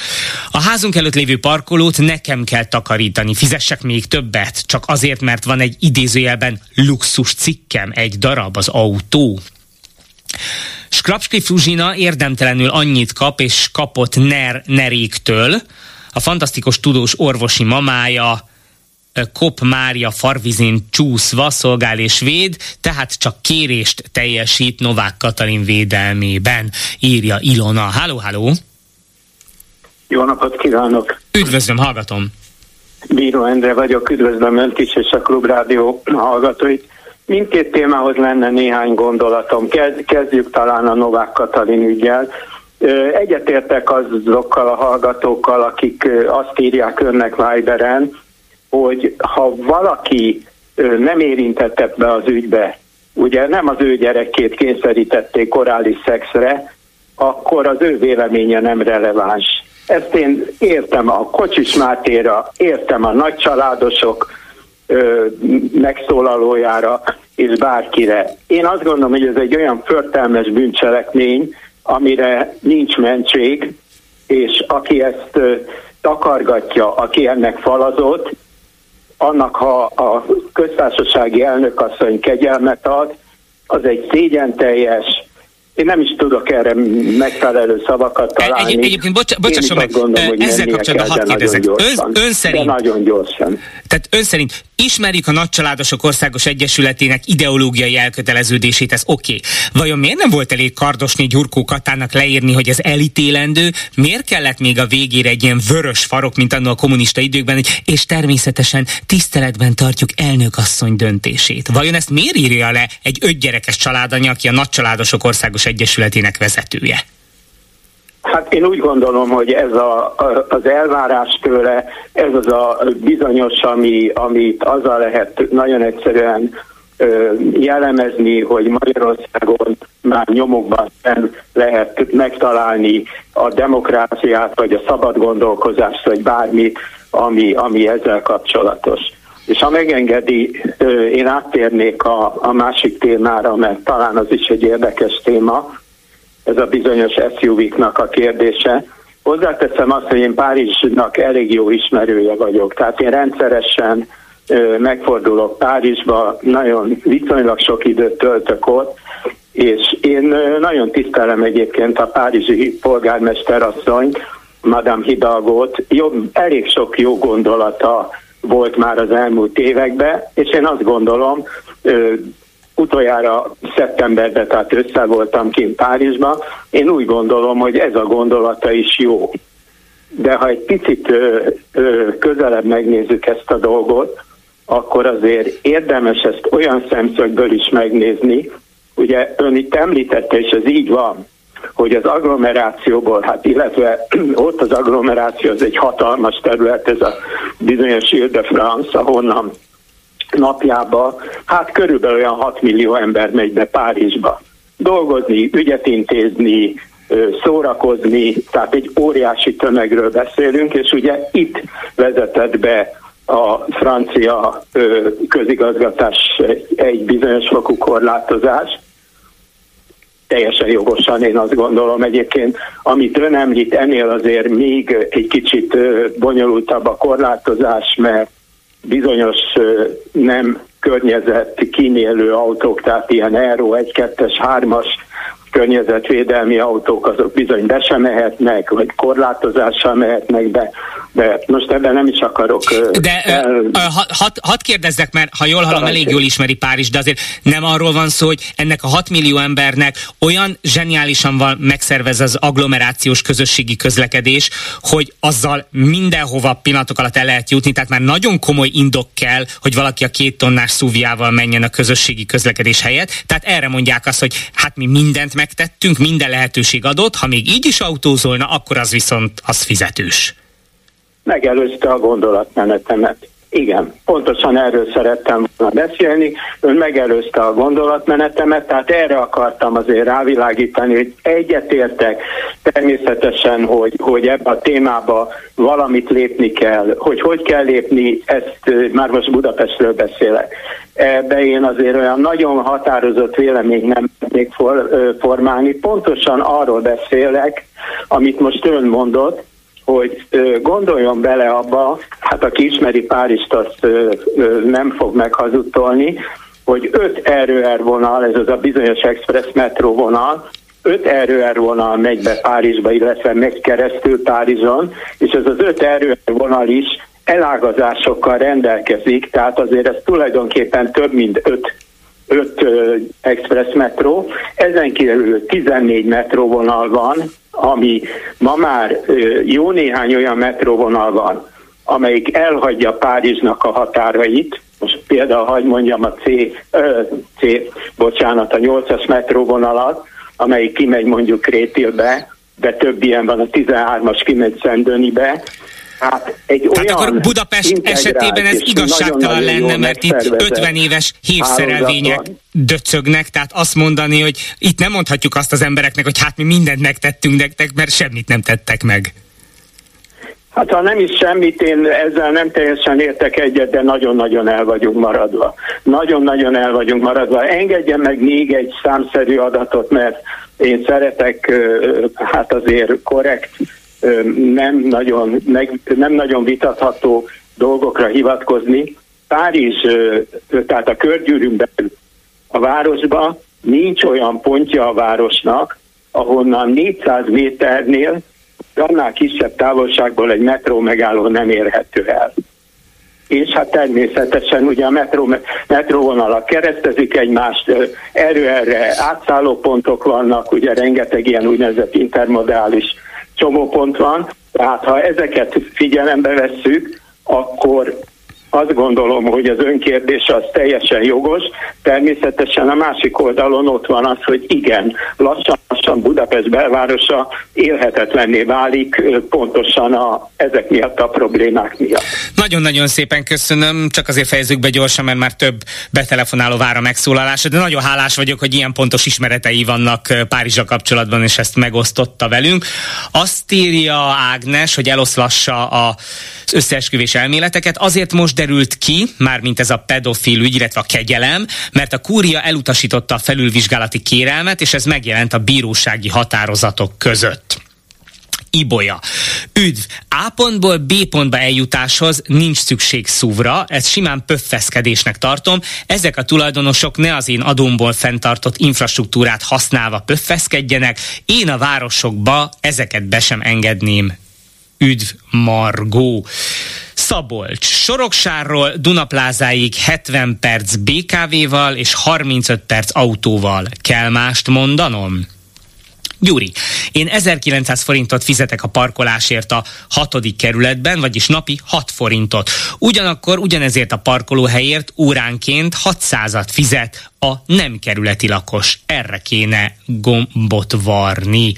A házunk előtt lévő parkolót nekem kell takarítani, fizessek még többet, csak azért, mert van egy idézőjelben luxus cikkem, egy darab az autó. Skrapski Fruzsina érdemtelenül annyit kap, és kapott Ner Neréktől, a fantasztikus tudós orvosi mamája, Kop Mária farvizén csúszva szolgál és véd, tehát csak kérést teljesít Novák Katalin védelmében, írja Ilona. Háló, háló! Jó napot kívánok! Üdvözlöm, hallgatom! Bíró Endre vagyok, üdvözlöm Önt is és a Klubrádió hallgatóit. Mindkét témához lenne néhány gondolatom. Kezdjük talán a Novák Katalin ügyel. Egyetértek azokkal a hallgatókkal, akik azt írják önnek Viberen, hogy ha valaki nem érintett be az ügybe, ugye nem az ő gyerekét kényszerítették korális szexre, akkor az ő véleménye nem releváns. Ezt én értem a Kocsis Mátéra, értem a nagycsaládosok megszólalójára, és bárkire. Én azt gondolom, hogy ez egy olyan förtelmes bűncselekmény, amire nincs mentség, és aki ezt takargatja, aki ennek falazott, annak, ha a köztársasági elnökasszony kegyelmet ad, az egy szégyen teljes, én nem is tudok erre megfelelő szavakat találni. Egy, egyébként, bocs, bocsásson meg, gondolom, hogy ezzel kapcsolatban hadd kérdezek. Ön, ön szerint, nagyon gyorsan. Tehát ön szerint ismerjük a Nagycsaládosok Országos Egyesületének ideológiai elköteleződését, ez oké. Okay. Vajon miért nem volt elég Kardosné Gyurkó Katának leírni, hogy ez elítélendő? Miért kellett még a végére egy ilyen vörös farok, mint annól a kommunista időkben, hogy és természetesen tiszteletben tartjuk elnökasszony döntését? Vajon ezt miért írja le egy ötgyerekes családanya, aki a Nagycsaládosok Országos Egyesületének vezetője? Hát én úgy gondolom, hogy ez a, az elvárás tőle, ez az a bizonyos, ami, amit azzal lehet nagyon egyszerűen jellemezni, hogy Magyarországon már nyomokban nem lehet megtalálni a demokráciát, vagy a szabad gondolkozást, vagy bármi, ami, ami ezzel kapcsolatos. És ha megengedi, én áttérnék a, a másik témára, mert talán az is egy érdekes téma, ez a bizonyos SUV-knak a kérdése. Hozzáteszem azt, hogy én Párizsnak elég jó ismerője vagyok, tehát én rendszeresen megfordulok Párizsba, nagyon viszonylag sok időt töltök ott, és én nagyon tisztelem egyébként a párizsi polgármester asszony, Madame Hidalgót, jobb, elég sok jó gondolata volt már az elmúlt években, és én azt gondolom, utoljára szeptemberben, tehát össze voltam kint Párizsban, én úgy gondolom, hogy ez a gondolata is jó. De ha egy picit ö, ö, közelebb megnézzük ezt a dolgot, akkor azért érdemes ezt olyan szemszögből is megnézni, ugye ön itt említette, és ez így van, hogy az agglomerációból, hát illetve *clears throat* ott az agglomeráció az egy hatalmas terület, ez a bizonyos Ile de France, ahonnan napjába, hát körülbelül olyan 6 millió ember megy be Párizsba. Dolgozni, ügyet intézni, szórakozni, tehát egy óriási tömegről beszélünk, és ugye itt vezetett be a francia közigazgatás egy bizonyos fokú korlátozás, teljesen jogosan én azt gondolom egyébként, amit ön említ, ennél azért még egy kicsit bonyolultabb a korlátozás, mert bizonyos nem környezet kímélő autók, tehát ilyen Euro 1-2-es, 3-as környezetvédelmi autók azok bizony be sem mehetnek, vagy korlátozással mehetnek be, de most ebben nem is akarok... De el... hadd had kérdezzek, mert ha jól hallom, elég jól ismeri Párizs, de azért nem arról van szó, hogy ennek a 6 millió embernek olyan zseniálisan van megszervez az agglomerációs közösségi közlekedés, hogy azzal mindenhova pillanatok alatt el lehet jutni, tehát már nagyon komoly indok kell, hogy valaki a két tonnás szúviával menjen a közösségi közlekedés helyett. Tehát erre mondják azt, hogy hát mi mindent megtettünk, minden lehetőség adott, ha még így is autózolna, akkor az viszont az fizetős. Megelőzte a gondolatmenetemet. Igen, pontosan erről szerettem volna beszélni. Ön megelőzte a gondolatmenetemet, tehát erre akartam azért rávilágítani, hogy egyetértek természetesen, hogy, hogy ebbe a témába valamit lépni kell. Hogy hogy kell lépni, ezt már most Budapestről beszélek. Ebbe én azért olyan nagyon határozott vélemény nem tudnék for, formálni. Pontosan arról beszélek, amit most ön mondott, hogy gondoljon bele abba, hát aki ismeri Párizst, azt nem fog meghazudtolni, hogy öt erőer vonal, ez az a bizonyos express metró vonal, öt erőer vonal megy be Párizsba, illetve megy keresztül Párizson, és ez az öt erőer vonal is elágazásokkal rendelkezik, tehát azért ez tulajdonképpen több mint öt öt express metró, ezen kívül 14 metróvonal van, ami ma már jó néhány olyan metróvonal van, amelyik elhagyja Párizsnak a határait, most például hagy mondjam a C, ö, C bocsánat, a 8-as metróvonalat, amelyik kimegy mondjuk Krétilbe, de több ilyen van, a 13-as kimegy Szendönibe, Hát egy Tehát olyan akkor Budapest esetében ez igazságtalan lenne, mert itt 50 éves hívszerelvények döcögnek, tehát azt mondani, hogy itt nem mondhatjuk azt az embereknek, hogy hát mi mindent megtettünk nektek, mert semmit nem tettek meg. Hát ha nem is semmit, én ezzel nem teljesen értek egyet, de nagyon-nagyon el vagyunk maradva. Nagyon-nagyon el vagyunk maradva. Engedjen meg még egy számszerű adatot, mert én szeretek hát azért korrekt nem nagyon, nem nagyon vitatható dolgokra hivatkozni. Párizs, tehát a körgyűrűn a városban nincs olyan pontja a városnak, ahonnan 400 méternél annál kisebb távolságból egy metró megálló nem érhető el. És hát természetesen ugye a metró, metróvonalak keresztezik egymást, erő-erre átszálló pontok vannak, ugye rengeteg ilyen úgynevezett intermodális csomópont van, tehát ha ezeket figyelembe vesszük, akkor azt gondolom, hogy az önkérdés az teljesen jogos. Természetesen a másik oldalon ott van az, hogy igen, lassan-lassan Budapest belvárosa élhetetlenné válik pontosan a, ezek miatt a problémák miatt. Nagyon-nagyon szépen köszönöm, csak azért fejezzük be gyorsan, mert már több betelefonáló vár a megszólalása, de nagyon hálás vagyok, hogy ilyen pontos ismeretei vannak Párizsa kapcsolatban, és ezt megosztotta velünk. Azt írja Ágnes, hogy eloszlassa az összeesküvés elméleteket, azért most derült ki, mármint ez a pedofil ügy, illetve a kegyelem, mert a kúria elutasította a felülvizsgálati kérelmet, és ez megjelent a bírósági határozatok között. Ibolya. Üdv! A pontból B pontba eljutáshoz nincs szükség szúvra, ezt simán pöffeszkedésnek tartom. Ezek a tulajdonosok ne az én adómból fenntartott infrastruktúrát használva pöffeszkedjenek, én a városokba ezeket be sem engedném. Üdv Margó. Szabolcs. Soroksárról Dunaplázáig 70 perc BKV-val és 35 perc autóval. Kell mást mondanom? Gyuri, én 1900 forintot fizetek a parkolásért a hatodik kerületben, vagyis napi 6 forintot. Ugyanakkor ugyanezért a parkolóhelyért óránként 600-at fizet a nem kerületi lakos. Erre kéne gombot varni.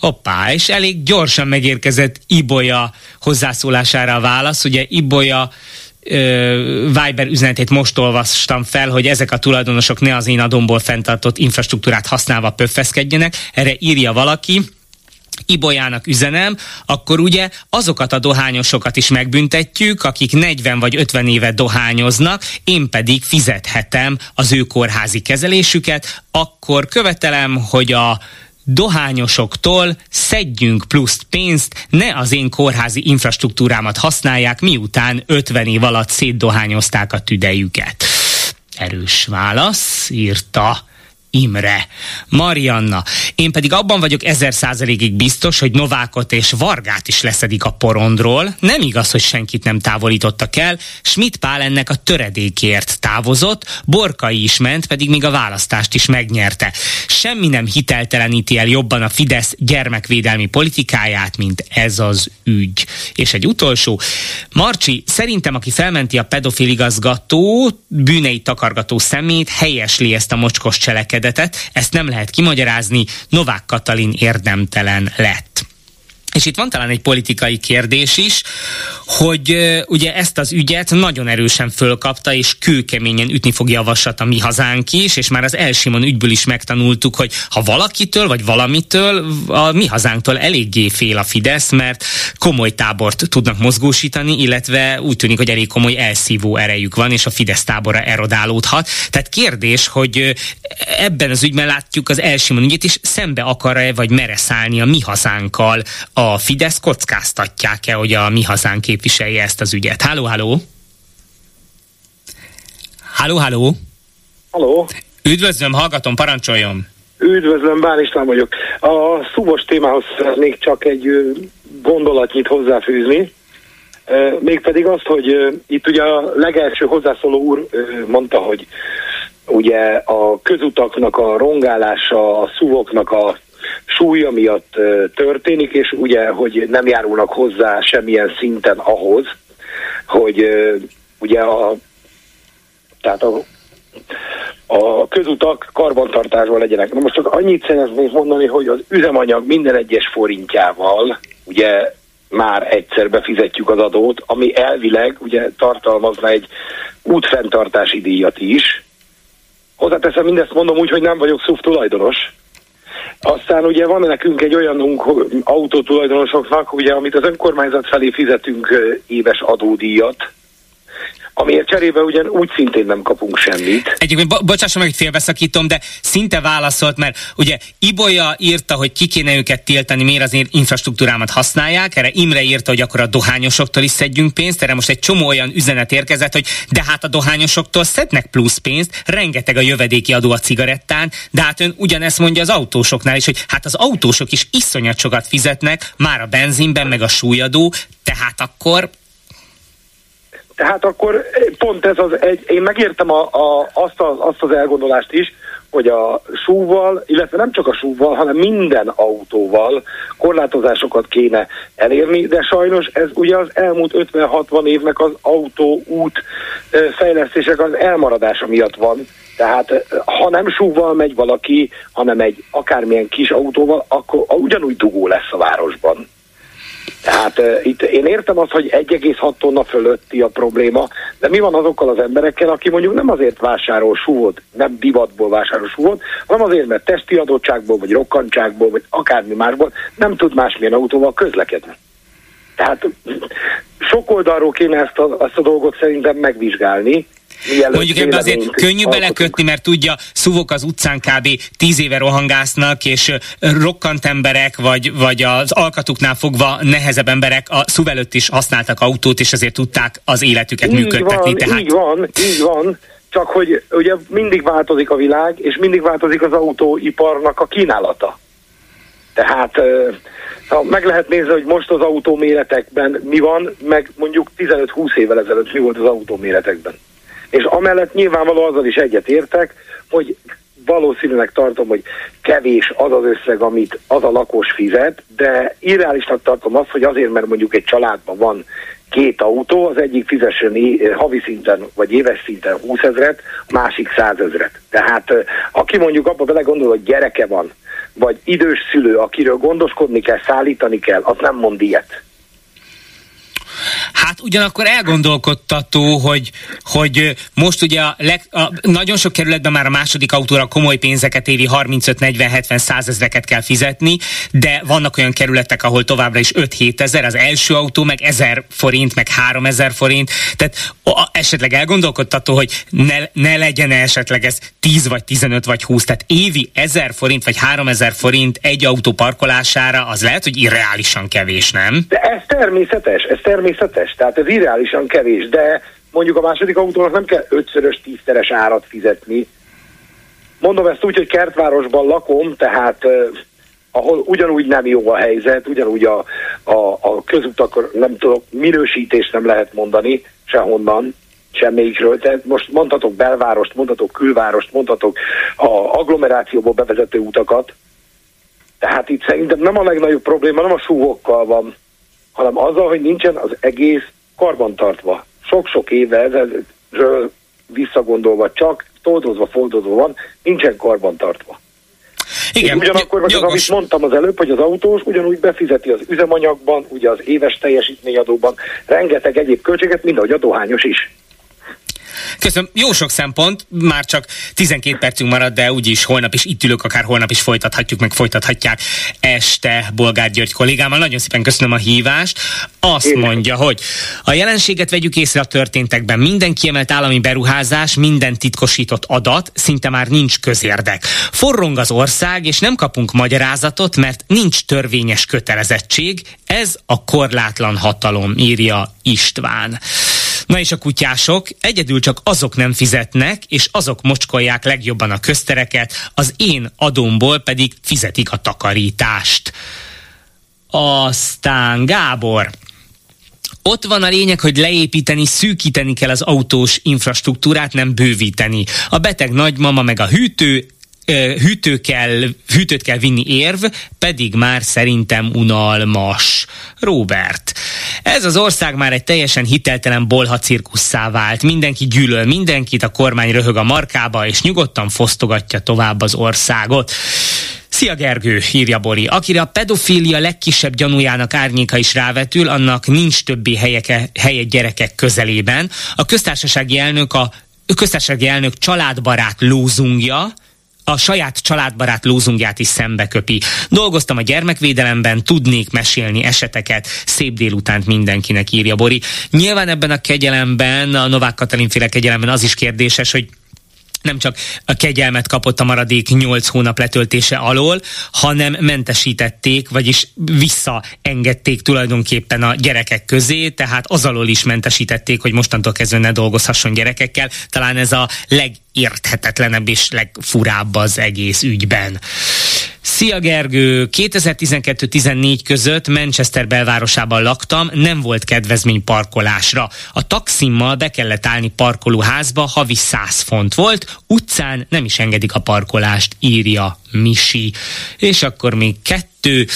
Hoppá, és elég gyorsan megérkezett Ibolya hozzászólására a válasz. Ugye Ibolya Viber üzenetét most olvastam fel, hogy ezek a tulajdonosok ne az én adomból fenntartott infrastruktúrát használva pöffeszkedjenek. Erre írja valaki, Ibolyának üzenem, akkor ugye azokat a dohányosokat is megbüntetjük, akik 40 vagy 50 éve dohányoznak, én pedig fizethetem az ő kórházi kezelésüket, akkor követelem, hogy a dohányosoktól szedjünk plusz pénzt, ne az én kórházi infrastruktúrámat használják, miután 50 év alatt szétdohányozták a tüdejüket. Erős válasz, írta Imre. Marianna. Én pedig abban vagyok ezer százalékig biztos, hogy Novákot és Vargát is leszedik a porondról. Nem igaz, hogy senkit nem távolítottak el. Schmidt Pál ennek a töredékért távozott, Borkai is ment, pedig még a választást is megnyerte. Semmi nem hitelteleníti el jobban a Fidesz gyermekvédelmi politikáját, mint ez az ügy. És egy utolsó. Marcsi, szerintem aki felmenti a pedofil igazgató, bűnei takargató szemét, helyesli ezt a mocskos cselekedet, cselekedetet, ezt nem lehet kimagyarázni, Novák Katalin érdemtelen lett. És itt van talán egy politikai kérdés is, hogy ugye ezt az ügyet nagyon erősen fölkapta, és kőkeményen ütni fog javaslat a mi hazánk is, és már az Elsimon ügyből is megtanultuk, hogy ha valakitől vagy valamitől, a mi hazánktól eléggé fél a Fidesz, mert komoly tábort tudnak mozgósítani, illetve úgy tűnik, hogy elég komoly elszívó erejük van, és a Fidesz tábora erodálódhat. Tehát kérdés, hogy ebben az ügyben látjuk az Elsimon ügyét, és szembe akar-e vagy mere szállni a mi hazánkkal a a Fidesz kockáztatják-e, hogy a mi hazánk képviselje ezt az ügyet? Háló, háló! Háló, háló! Háló! Üdvözlöm, hallgatom, parancsoljon! Üdvözlöm, Bán István vagyok. A szúvos témához még csak egy gondolatnyit hozzáfűzni. Mégpedig azt, hogy itt ugye a legelső hozzászóló úr mondta, hogy ugye a közutaknak a rongálása, a szúvoknak a súlya miatt történik, és ugye, hogy nem járulnak hozzá semmilyen szinten ahhoz, hogy ugye a, tehát a, a közutak karbantartásban legyenek. Na most csak annyit szeretnék mondani, hogy az üzemanyag minden egyes forintjával ugye már egyszer befizetjük az adót, ami elvileg ugye tartalmazna egy útfenntartási díjat is. Hozzáteszem mindezt mondom úgy, hogy nem vagyok SZUV tulajdonos, aztán ugye van nekünk egy olyan autótulajdonosoknak, ugye, amit az önkormányzat felé fizetünk éves adódíjat, amiért cserébe ugyan úgy szintén nem kapunk semmit. Egyébként, bo- bocsásson meg, hogy félbeszakítom, de szinte válaszolt, mert ugye Ibolya írta, hogy ki kéne őket tiltani, miért az infrastruktúrámat használják, erre Imre írta, hogy akkor a dohányosoktól is szedjünk pénzt, erre most egy csomó olyan üzenet érkezett, hogy de hát a dohányosoktól szednek plusz pénzt, rengeteg a jövedéki adó a cigarettán, de hát ön ugyanezt mondja az autósoknál is, hogy hát az autósok is iszonyat sokat fizetnek, már a benzinben, meg a súlyadó, tehát akkor tehát akkor pont ez az egy, én megértem a, a, azt, az, azt az elgondolást is, hogy a súval, illetve nem csak a súval, hanem minden autóval korlátozásokat kéne elérni, de sajnos ez ugye az elmúlt 50-60 évnek az autóút fejlesztések az elmaradása miatt van. Tehát ha nem súval megy valaki, hanem egy akármilyen kis autóval, akkor ugyanúgy dugó lesz a városban. Tehát uh, itt én értem azt, hogy 1,6 tonna fölötti a probléma, de mi van azokkal az emberekkel, aki mondjuk nem azért vásárol súvot, nem divatból vásárol súvot, hanem azért, mert testi adottságból, vagy rokkantságból, vagy akármi másból nem tud másmilyen autóval közlekedni. Tehát sok oldalról kéne ezt a, ezt a dolgot szerintem megvizsgálni, Mondjuk ebbe azért könnyű belekötni, mert tudja, szuvok az utcán kb. tíz éve rohangásznak, és rokkant emberek, vagy, vagy az alkatuknál fogva nehezebb emberek a szuv előtt is használtak autót, és azért tudták az életüket így működtetni. Van, tehát... Így van, így van. Csak hogy ugye mindig változik a világ, és mindig változik az autóiparnak a kínálata. Tehát ha meg lehet nézni, hogy most az autóméretekben mi van, meg mondjuk 15-20 évvel ezelőtt mi volt az autóméretekben. És amellett nyilvánvaló azzal is egyet értek, hogy valószínűleg tartom, hogy kevés az az összeg, amit az a lakos fizet, de irreálisnak tartom azt, hogy azért, mert mondjuk egy családban van két autó, az egyik fizessen havi szinten vagy éves szinten 20 ezeret, a másik 100 ezeret. Tehát aki mondjuk abba belegondol, hogy gyereke van, vagy idős szülő, akiről gondoskodni kell, szállítani kell, az nem mond ilyet. Hát ugyanakkor elgondolkodtató, hogy, hogy most ugye a leg, a, nagyon sok kerületben már a második autóra komoly pénzeket évi 35-40-70 százezreket kell fizetni, de vannak olyan kerületek, ahol továbbra is 5-7 ezer, az első autó meg 1000 forint, meg 3000 forint, tehát a, esetleg elgondolkodtató, hogy ne, ne legyen -e esetleg ez 10 vagy 15 vagy 20, tehát évi 1000 forint vagy 3000 forint egy autó parkolására, az lehet, hogy irreálisan kevés, nem? De ez természetes, ez természetes, tehát ez irreálisan kevés, de mondjuk a második autónak nem kell ötszörös, tízszeres árat fizetni. Mondom ezt úgy, hogy kertvárosban lakom, tehát uh, ahol ugyanúgy nem jó a helyzet, ugyanúgy a, a, a közutak, nem tudok, minősítést nem lehet mondani sehonnan, semmelyikről. Tehát most mondhatok belvárost, mondhatok külvárost, mondhatok a agglomerációból bevezető utakat. Tehát itt szerintem nem a legnagyobb probléma, nem a súvokkal van, hanem azzal, hogy nincsen az egész karbantartva. Sok-sok éve ezzel visszagondolva csak, toldozva, foldozva van, nincsen karbantartva. Igen, ugyanakkor meg az, amit mondtam az előbb, hogy az autós ugyanúgy befizeti az üzemanyagban, ugye az éves teljesítményadóban rengeteg egyéb költséget, mint ahogy a dohányos is. Köszönöm. Jó sok szempont, már csak 12 percünk marad, de úgyis holnap is itt ülök, akár holnap is folytathatjuk, meg folytathatják este Bolgár György kollégámmal. Nagyon szépen köszönöm a hívást. Azt Én mondja, hogy a jelenséget vegyük észre a történtekben. Minden kiemelt állami beruházás, minden titkosított adat, szinte már nincs közérdek. Forrong az ország, és nem kapunk magyarázatot, mert nincs törvényes kötelezettség. Ez a korlátlan hatalom, írja István. Na és a kutyások egyedül csak azok nem fizetnek, és azok mocskolják legjobban a köztereket, az én adomból pedig fizetik a takarítást. Aztán Gábor, ott van a lényeg, hogy leépíteni, szűkíteni kell az autós infrastruktúrát, nem bővíteni. A beteg nagymama meg a hűtő hűtő kell, hűtőt kell vinni érv, pedig már szerintem unalmas. Robert, ez az ország már egy teljesen hiteltelen bolha cirkusszá vált. Mindenki gyűlöl mindenkit, a kormány röhög a markába, és nyugodtan fosztogatja tovább az országot. Szia Gergő, írja Bori. Akire a pedofília legkisebb gyanújának árnyéka is rávetül, annak nincs többi helyeke, helye gyerekek közelében. A köztársasági elnök a köztársasági elnök családbarát lózungja, a saját családbarát lózungját is szembeköpi. Dolgoztam a gyermekvédelemben, tudnék mesélni eseteket, szép délutánt mindenkinek írja Bori. Nyilván ebben a kegyelemben, a Novák Katalin féle kegyelemben az is kérdéses, hogy nem csak a kegyelmet kapott a maradék 8 hónap letöltése alól, hanem mentesítették, vagyis visszaengedték tulajdonképpen a gyerekek közé, tehát az alól is mentesítették, hogy mostantól kezdve ne dolgozhasson gyerekekkel. Talán ez a legérthetetlenebb és legfurább az egész ügyben. Szia Gergő! 2012-14 között Manchester belvárosában laktam, nem volt kedvezmény parkolásra. A taximmal be kellett állni parkolóházba, havi 100 font volt, utcán nem is engedik a parkolást, írja Misi. És akkor még kettő.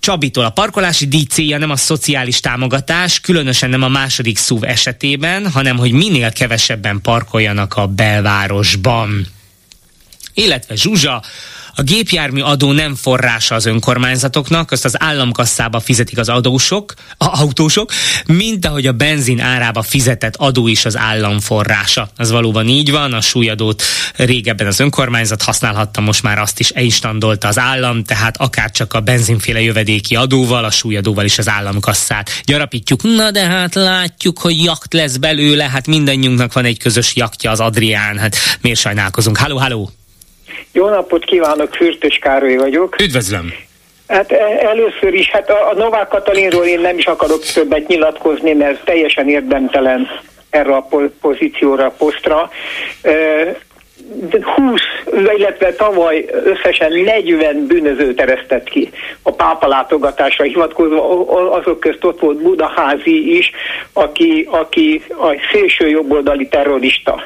Csabitól a parkolási díj célja nem a szociális támogatás, különösen nem a második szúv esetében, hanem hogy minél kevesebben parkoljanak a belvárosban. Illetve Zsuzsa, a gépjármű adó nem forrása az önkormányzatoknak, azt az államkasszába fizetik az adósok, a autósok, mint ahogy a benzin árába fizetett adó is az állam forrása. Ez valóban így van, a súlyadót régebben az önkormányzat használhatta, most már azt is elinstandolta az állam, tehát akár csak a benzinféle jövedéki adóval, a súlyadóval is az államkasszát gyarapítjuk. Na de hát látjuk, hogy jakt lesz belőle, hát mindannyiunknak van egy közös jaktja az Adrián, hát miért sajnálkozunk? Halló, halló! Jó napot kívánok, Fürtös Károly vagyok. Üdvözlöm! Hát e, először is, hát a, a Novák Katalinról én nem is akarok többet nyilatkozni, mert teljesen érdemtelen erre a pozícióra, a posztra. 20, illetve tavaly összesen 40 bűnöző teresztett ki a pápa látogatásra hivatkozva, azok közt ott volt Budaházi is, aki, aki a szélső jobboldali terrorista.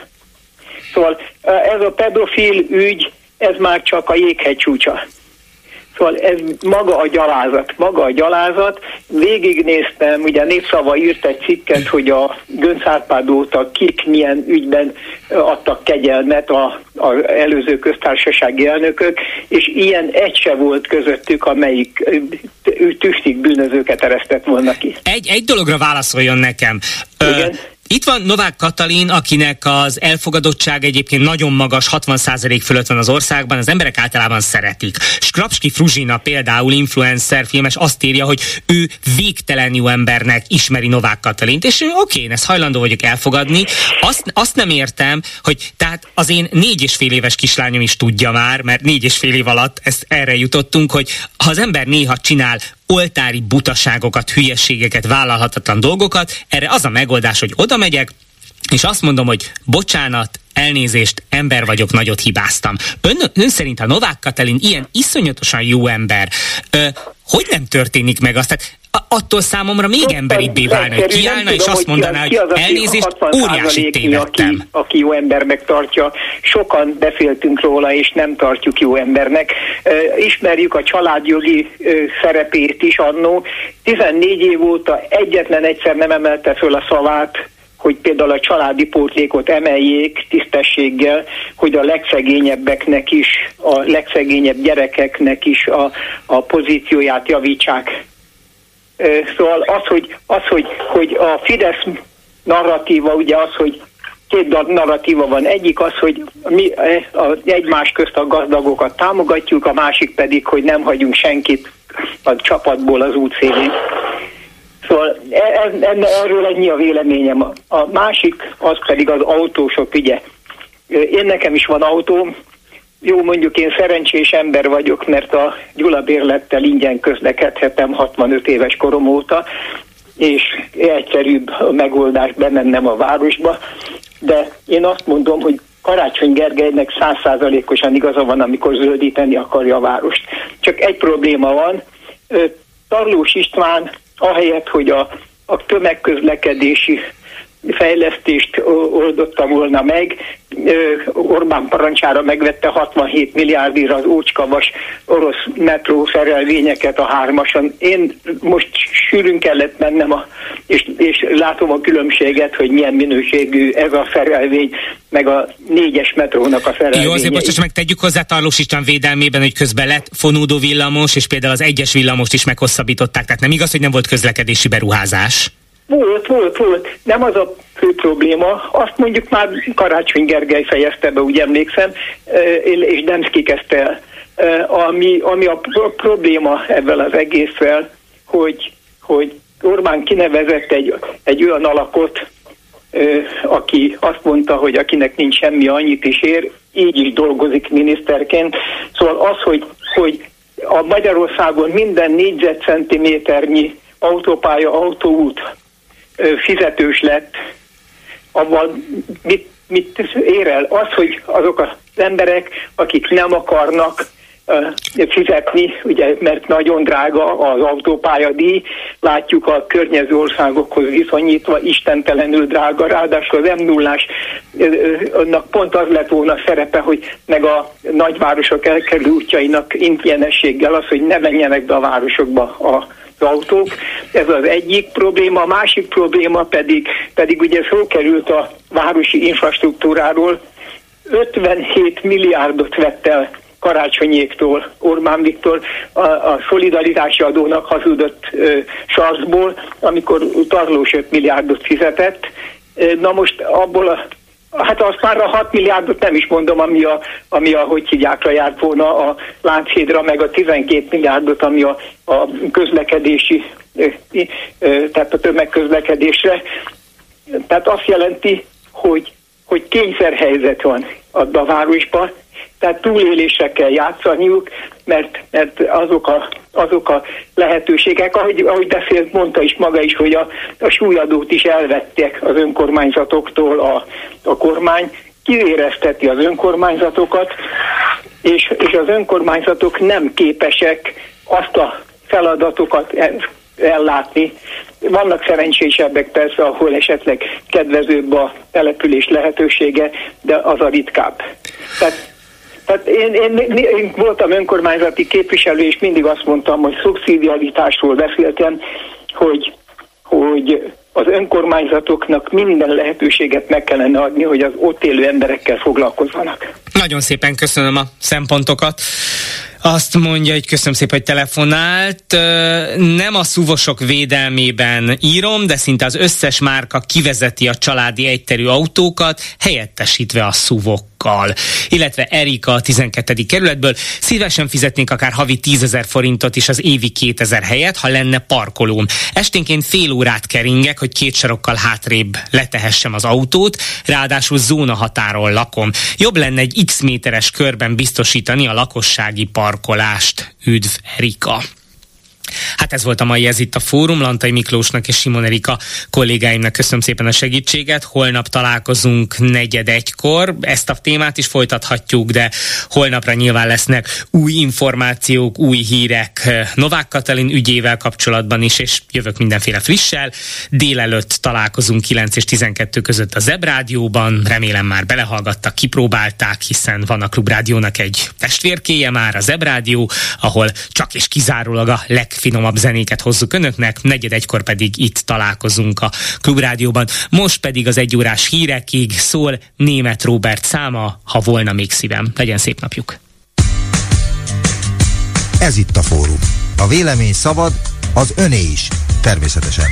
Szóval ez a pedofil ügy, ez már csak a jéghegy csúcsa. Szóval ez maga a gyalázat, maga a gyalázat. Végignéztem, ugye a Népszava írt egy cikket, hogy a Gönc Árpád óta kik milyen ügyben adtak kegyelmet a, a előző köztársasági elnökök, és ilyen egy se volt közöttük, amelyik tüstik bűnözőket eresztett volna ki. Egy, egy dologra válaszoljon nekem. Igen? Ö, itt van Novák Katalin, akinek az elfogadottság egyébként nagyon magas, 60% fölött van az országban, az emberek általában szeretik. Skrapski Fruzsina például influencer filmes azt írja, hogy ő végtelen jó embernek ismeri Novák Katalint, és ő oké, én ezt hajlandó vagyok elfogadni. Azt, azt nem értem, hogy tehát az én négy és fél éves kislányom is tudja már, mert négy és fél év alatt ezt erre jutottunk, hogy ha az ember néha csinál oltári butaságokat, hülyeségeket, vállalhatatlan dolgokat. Erre az a megoldás, hogy oda megyek, és azt mondom, hogy bocsánat, elnézést, ember vagyok, nagyot hibáztam. Ön, ön szerint a Novák Katalin ilyen iszonyatosan jó ember, ö, hogy nem történik meg azt? Tehát attól számomra még emberibbé válna, hogy kiállna és azt mondaná, hogy elnézést, óriási tévedtem. Aki, jó embernek tartja, sokan beszéltünk róla, és nem tartjuk jó embernek. Ismerjük a családjogi szerepét is annó. 14 év óta egyetlen egyszer nem emelte föl a szavát hogy például a családi pótlékot emeljék tisztességgel, hogy a legszegényebbeknek is, a legszegényebb gyerekeknek is a, a pozícióját javítsák. Szóval az, hogy, az, hogy, hogy a Fidesz narratíva ugye az, hogy két narratíva van. Egyik az, hogy mi a, egymás közt a gazdagokat támogatjuk, a másik pedig, hogy nem hagyunk senkit a csapatból az útszélén. Szóval e, e, erről ennyi a véleményem. A másik az pedig az autósok ügye. Én nekem is van autóm, jó, mondjuk én szerencsés ember vagyok, mert a Gyula bérlettel ingyen közlekedhetem 65 éves korom óta, és egyszerűbb a megoldás bemennem a városba, de én azt mondom, hogy Karácsony Gergelynek százszázalékosan igaza van, amikor zöldíteni akarja a várost. Csak egy probléma van, Tarlós István ahelyett, hogy a, a tömegközlekedési fejlesztést oldotta volna meg. Orbán parancsára megvette 67 milliárdira az ócskavas orosz metró szerelvényeket a hármason. Én most sűrűn kellett mennem, a, és, és látom a különbséget, hogy milyen minőségű ez a szerelvény, meg a négyes metrónak a szerelvény. Jó, azért most meg tegyük hozzá Tarlós István védelmében, hogy közben lett fonódó villamos, és például az egyes villamost is meghosszabbították, tehát nem igaz, hogy nem volt közlekedési beruházás. Volt, volt, volt. Nem az a fő probléma. Azt mondjuk már Karácsony Gergely fejezte be, úgy emlékszem, és Demszki kezdte el. Ami, ami a pro- probléma ebben az egésszel, hogy, hogy Orbán kinevezett egy, egy olyan alakot, aki azt mondta, hogy akinek nincs semmi, annyit is ér, így is dolgozik miniszterként. Szóval az, hogy, hogy a Magyarországon minden négyzetcentiméternyi autópálya, autóút fizetős lett, abban mit, mit ér el? Az, hogy azok az emberek, akik nem akarnak fizetni, ugye, mert nagyon drága az autópályadíj, látjuk a környező országokhoz viszonyítva, istentelenül drága, ráadásul az m 0 annak pont az lett volna szerepe, hogy meg a nagyvárosok elkerülő útjainak ingyenességgel az, hogy ne menjenek be a városokba a autók. Ez az egyik probléma. A másik probléma pedig, pedig ugye szó került a városi infrastruktúráról. 57 milliárdot vett el karácsonyéktól Orbán Viktor a, a szolidaritási adónak hazudott ö, sarcból, amikor tarlós 5 milliárdot fizetett. Na most abból a Hát azt már a 6 milliárdot nem is mondom, ami a, ami a hogy hívjákra járt volna a Lánchídra, meg a 12 milliárdot, ami a, a közlekedési, tehát a tömegközlekedésre. Tehát azt jelenti, hogy, hogy kényszerhelyzet van a városban, tehát túlélésre kell játszaniuk, mert, mert azok, a, azok a lehetőségek, ahogy, ahogy beszélt, mondta is maga is, hogy a, a súlyadót is elvettek az önkormányzatoktól a, a kormány, kivérezteti az önkormányzatokat, és, és az önkormányzatok nem képesek azt a feladatokat ellátni. Vannak szerencsésebbek persze, ahol esetleg kedvezőbb a település lehetősége, de az a ritkább. Tehát tehát én, én, én voltam önkormányzati képviselő, és mindig azt mondtam, hogy szubszidialitásról beszéltem, hogy, hogy az önkormányzatoknak minden lehetőséget meg kellene adni, hogy az ott élő emberekkel foglalkozzanak. Nagyon szépen köszönöm a szempontokat. Azt mondja, hogy köszönöm szépen, hogy telefonált. Nem a szuvosok védelmében írom, de szinte az összes márka kivezeti a családi egyterű autókat, helyettesítve a szuvok illetve Erika a 12. kerületből. Szívesen fizetnénk akár havi 10 ezer forintot is az évi 2000 helyet, ha lenne parkolóm. Esténként fél órát keringek, hogy két sarokkal hátrébb letehessem az autót, ráadásul zóna határon lakom. Jobb lenne egy x méteres körben biztosítani a lakossági parkolást. Üdv Erika! Hát ez volt a mai Ez itt a fórum. Lantai Miklósnak és Simon Erika kollégáimnak köszönöm szépen a segítséget. Holnap találkozunk negyed egykor. Ezt a témát is folytathatjuk, de holnapra nyilván lesznek új információk, új hírek Novák Katalin ügyével kapcsolatban is, és jövök mindenféle frissel. Délelőtt találkozunk 9 és 12 között a Zebrádióban. Remélem már belehallgattak, kipróbálták, hiszen van a Klubrádiónak egy testvérkéje már, a Zebrádió, ahol csak és kizárólag a leg legfinomabb zenéket hozzuk önöknek, negyed egykor pedig itt találkozunk a Klubrádióban. Most pedig az egyórás hírekig szól német Robert száma, ha volna még szívem. Legyen szép napjuk! Ez itt a fórum. A vélemény szabad, az öné is, természetesen.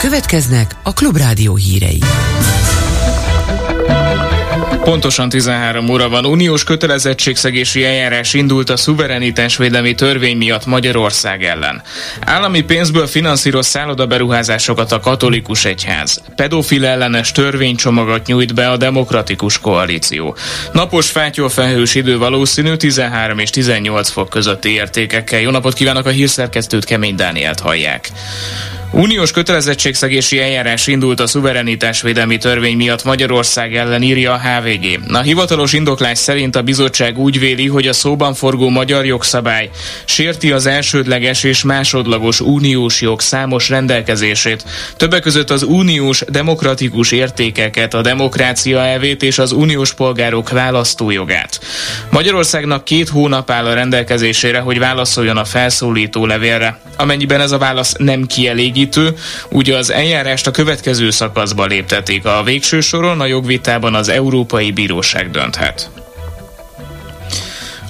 Következnek a Klubrádió hírei. Pontosan 13 óra van. Uniós kötelezettségszegési eljárás indult a szuverenitásvédelmi törvény miatt Magyarország ellen. Állami pénzből finanszíroz szállodaberuházásokat a katolikus egyház. Pedofil ellenes törvénycsomagot nyújt be a demokratikus koalíció. Napos fátyolfelhős idő valószínű 13 és 18 fok közötti értékekkel. Jó napot kívánok a hírszerkesztőt Kemény Dánielt hallják. Uniós kötelezettségszegési eljárás indult a szuverenitásvédelmi törvény miatt Magyarország ellen írja a HVG. A hivatalos indoklás szerint a bizottság úgy véli, hogy a szóban forgó magyar jogszabály sérti az elsődleges és másodlagos uniós jog számos rendelkezését, többek között az uniós demokratikus értékeket, a demokrácia elvét és az uniós polgárok választójogát. Magyarországnak két hónap áll a rendelkezésére, hogy válaszoljon a felszólító levélre. Amennyiben ez a válasz nem kielégít, segítő, ugye az eljárást a következő szakaszba léptetik. A végső soron a jogvitában az Európai Bíróság dönthet.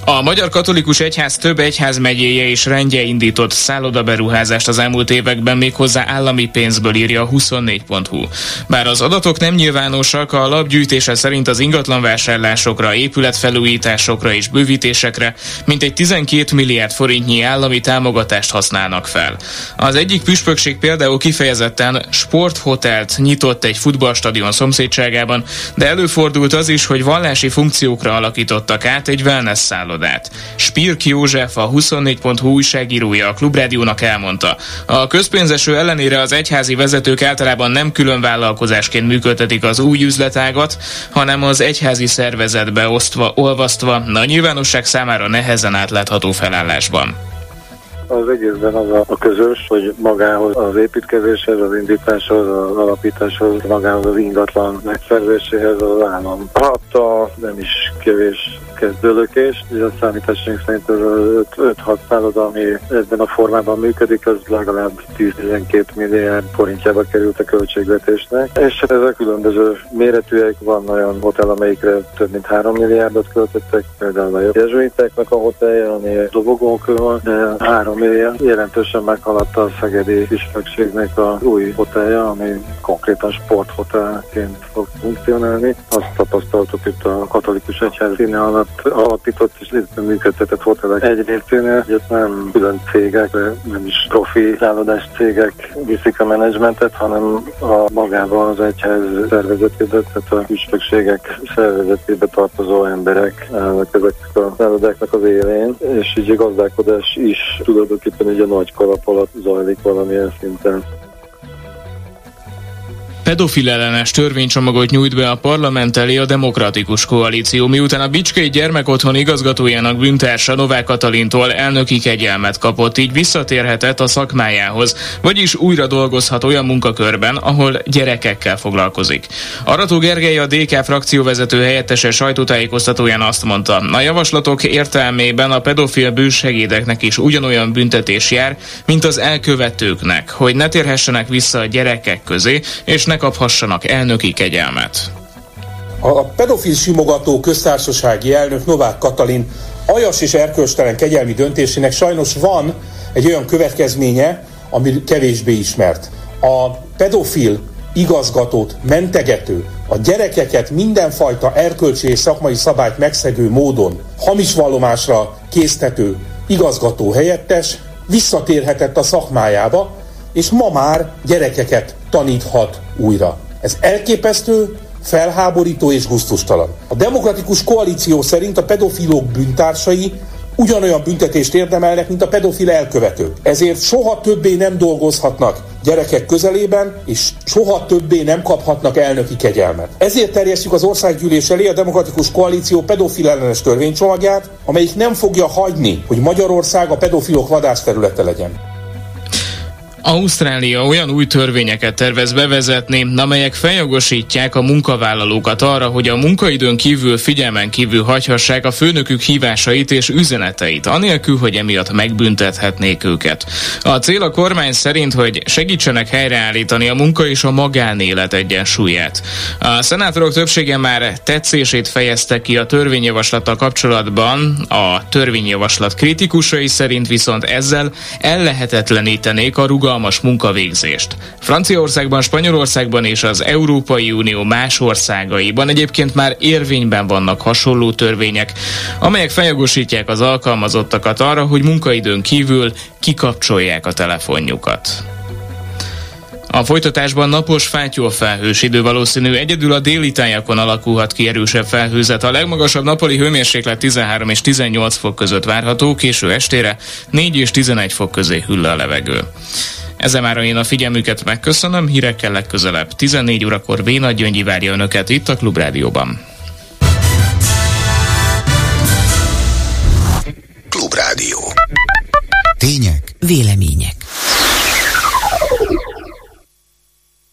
A Magyar Katolikus Egyház több egyház megyéje és rendje indított szállodaberuházást az elmúlt években méghozzá állami pénzből írja a 24.hu. Bár az adatok nem nyilvánosak, a lapgyűjtése szerint az ingatlanvásárlásokra, épületfelújításokra és bővítésekre mintegy 12 milliárd forintnyi állami támogatást használnak fel. Az egyik püspökség például kifejezetten sporthotelt nyitott egy futballstadion szomszédságában, de előfordult az is, hogy vallási funkciókra alakítottak át egy wellness szállodát irodát. Spirk József, a 24.hu újságírója a Klubrádiónak elmondta. A közpénzeső ellenére az egyházi vezetők általában nem külön vállalkozásként működtetik az új üzletágat, hanem az egyházi szervezetbe osztva, olvasztva, a nyilvánosság számára nehezen átlátható felállásban. Az egészben az a, a közös, hogy magához az építkezéshez, az indításhoz, az alapításhoz, magához az ingatlan megszerzéséhez az állam adta, nem is kevés kezdőlökés, és a számításaink szerint az 5-6 szálloda, ami ebben a formában működik, az legalább 10-12 milliárd forintjába került a költségvetésnek. És hát ezek különböző méretűek, van olyan hotel, amelyikre több mint 3 milliárdot költöttek, például a jezsuiteknek a hotelje, ami dobogók van, de 3 milliárd jelentősen meghaladta a Szegedi Püspökségnek a új hotelje, ami konkrétan sporthotelként fog funkcionálni. Azt tapasztaltuk itt a katolikus egyház színe alatt alapított és működtetett hotelek egy részénél, hogy nem külön cégek, nem is profi szállodás cégek viszik a menedzsmentet, hanem a magában az egyház szervezetébe, tehát a püspökségek szervezetébe tartozó emberek állnak ezeknek a szállodáknak az élén, és így a gazdálkodás is tulajdonképpen egy a nagy kalap alatt zajlik valamilyen szinten pedofil ellenes törvénycsomagot nyújt be a parlament elé a Demokratikus Koalíció, miután a Bicskei Gyermekotthon igazgatójának bűntársa Novák Katalintól elnöki kegyelmet kapott, így visszatérhetett a szakmájához, vagyis újra dolgozhat olyan munkakörben, ahol gyerekekkel foglalkozik. Arató Gergely a DK frakcióvezető helyettese sajtótájékoztatóján azt mondta, a javaslatok értelmében a pedofil bűsegédeknek is ugyanolyan büntetés jár, mint az elkövetőknek, hogy ne térhessenek vissza a gyerekek közé, és ne kaphassanak elnöki kegyelmet. A pedofil simogató köztársasági elnök Novák Katalin ajas és erkölcstelen kegyelmi döntésének sajnos van egy olyan következménye, ami kevésbé ismert. A pedofil igazgatót mentegető, a gyerekeket mindenfajta erkölcsi és szakmai szabályt megszegő módon hamis vallomásra késztető igazgató helyettes visszatérhetett a szakmájába, és ma már gyerekeket taníthat újra. Ez elképesztő, felháborító és guztustalan. A demokratikus koalíció szerint a pedofilok bűntársai ugyanolyan büntetést érdemelnek, mint a pedofil elkövetők. Ezért soha többé nem dolgozhatnak gyerekek közelében, és soha többé nem kaphatnak elnöki kegyelmet. Ezért terjesztjük az országgyűlés elé a Demokratikus Koalíció pedofil ellenes törvénycsomagját, amelyik nem fogja hagyni, hogy Magyarország a pedofilok vadászterülete legyen. Ausztrália olyan új törvényeket tervez bevezetni, amelyek feljogosítják a munkavállalókat arra, hogy a munkaidőn kívül figyelmen kívül hagyhassák a főnökük hívásait és üzeneteit, anélkül, hogy emiatt megbüntethetnék őket. A cél a kormány szerint, hogy segítsenek helyreállítani a munka és a magánélet egyensúlyát. A szenátorok többsége már tetszését fejezte ki a törvényjavaslattal kapcsolatban, a törvényjavaslat kritikusai szerint viszont ezzel ellehetetlenítenék a rugalmas rugalmas munkavégzést. Franciaországban, Spanyolországban és az Európai Unió más országaiban egyébként már érvényben vannak hasonló törvények, amelyek feljogosítják az alkalmazottakat arra, hogy munkaidőn kívül kikapcsolják a telefonjukat. A folytatásban napos felhős idő valószínű, egyedül a déli tájakon alakulhat ki erősebb felhőzet. A legmagasabb napoli hőmérséklet 13 és 18 fok között várható, késő estére 4 és 11 fok közé hüll a levegő. Ezzel már én a figyelmüket megköszönöm, hírekkel legközelebb. 14 órakor Béna Gyöngyi várja önöket itt a Klubrádióban. Klubrádió. Tények. Vélemények.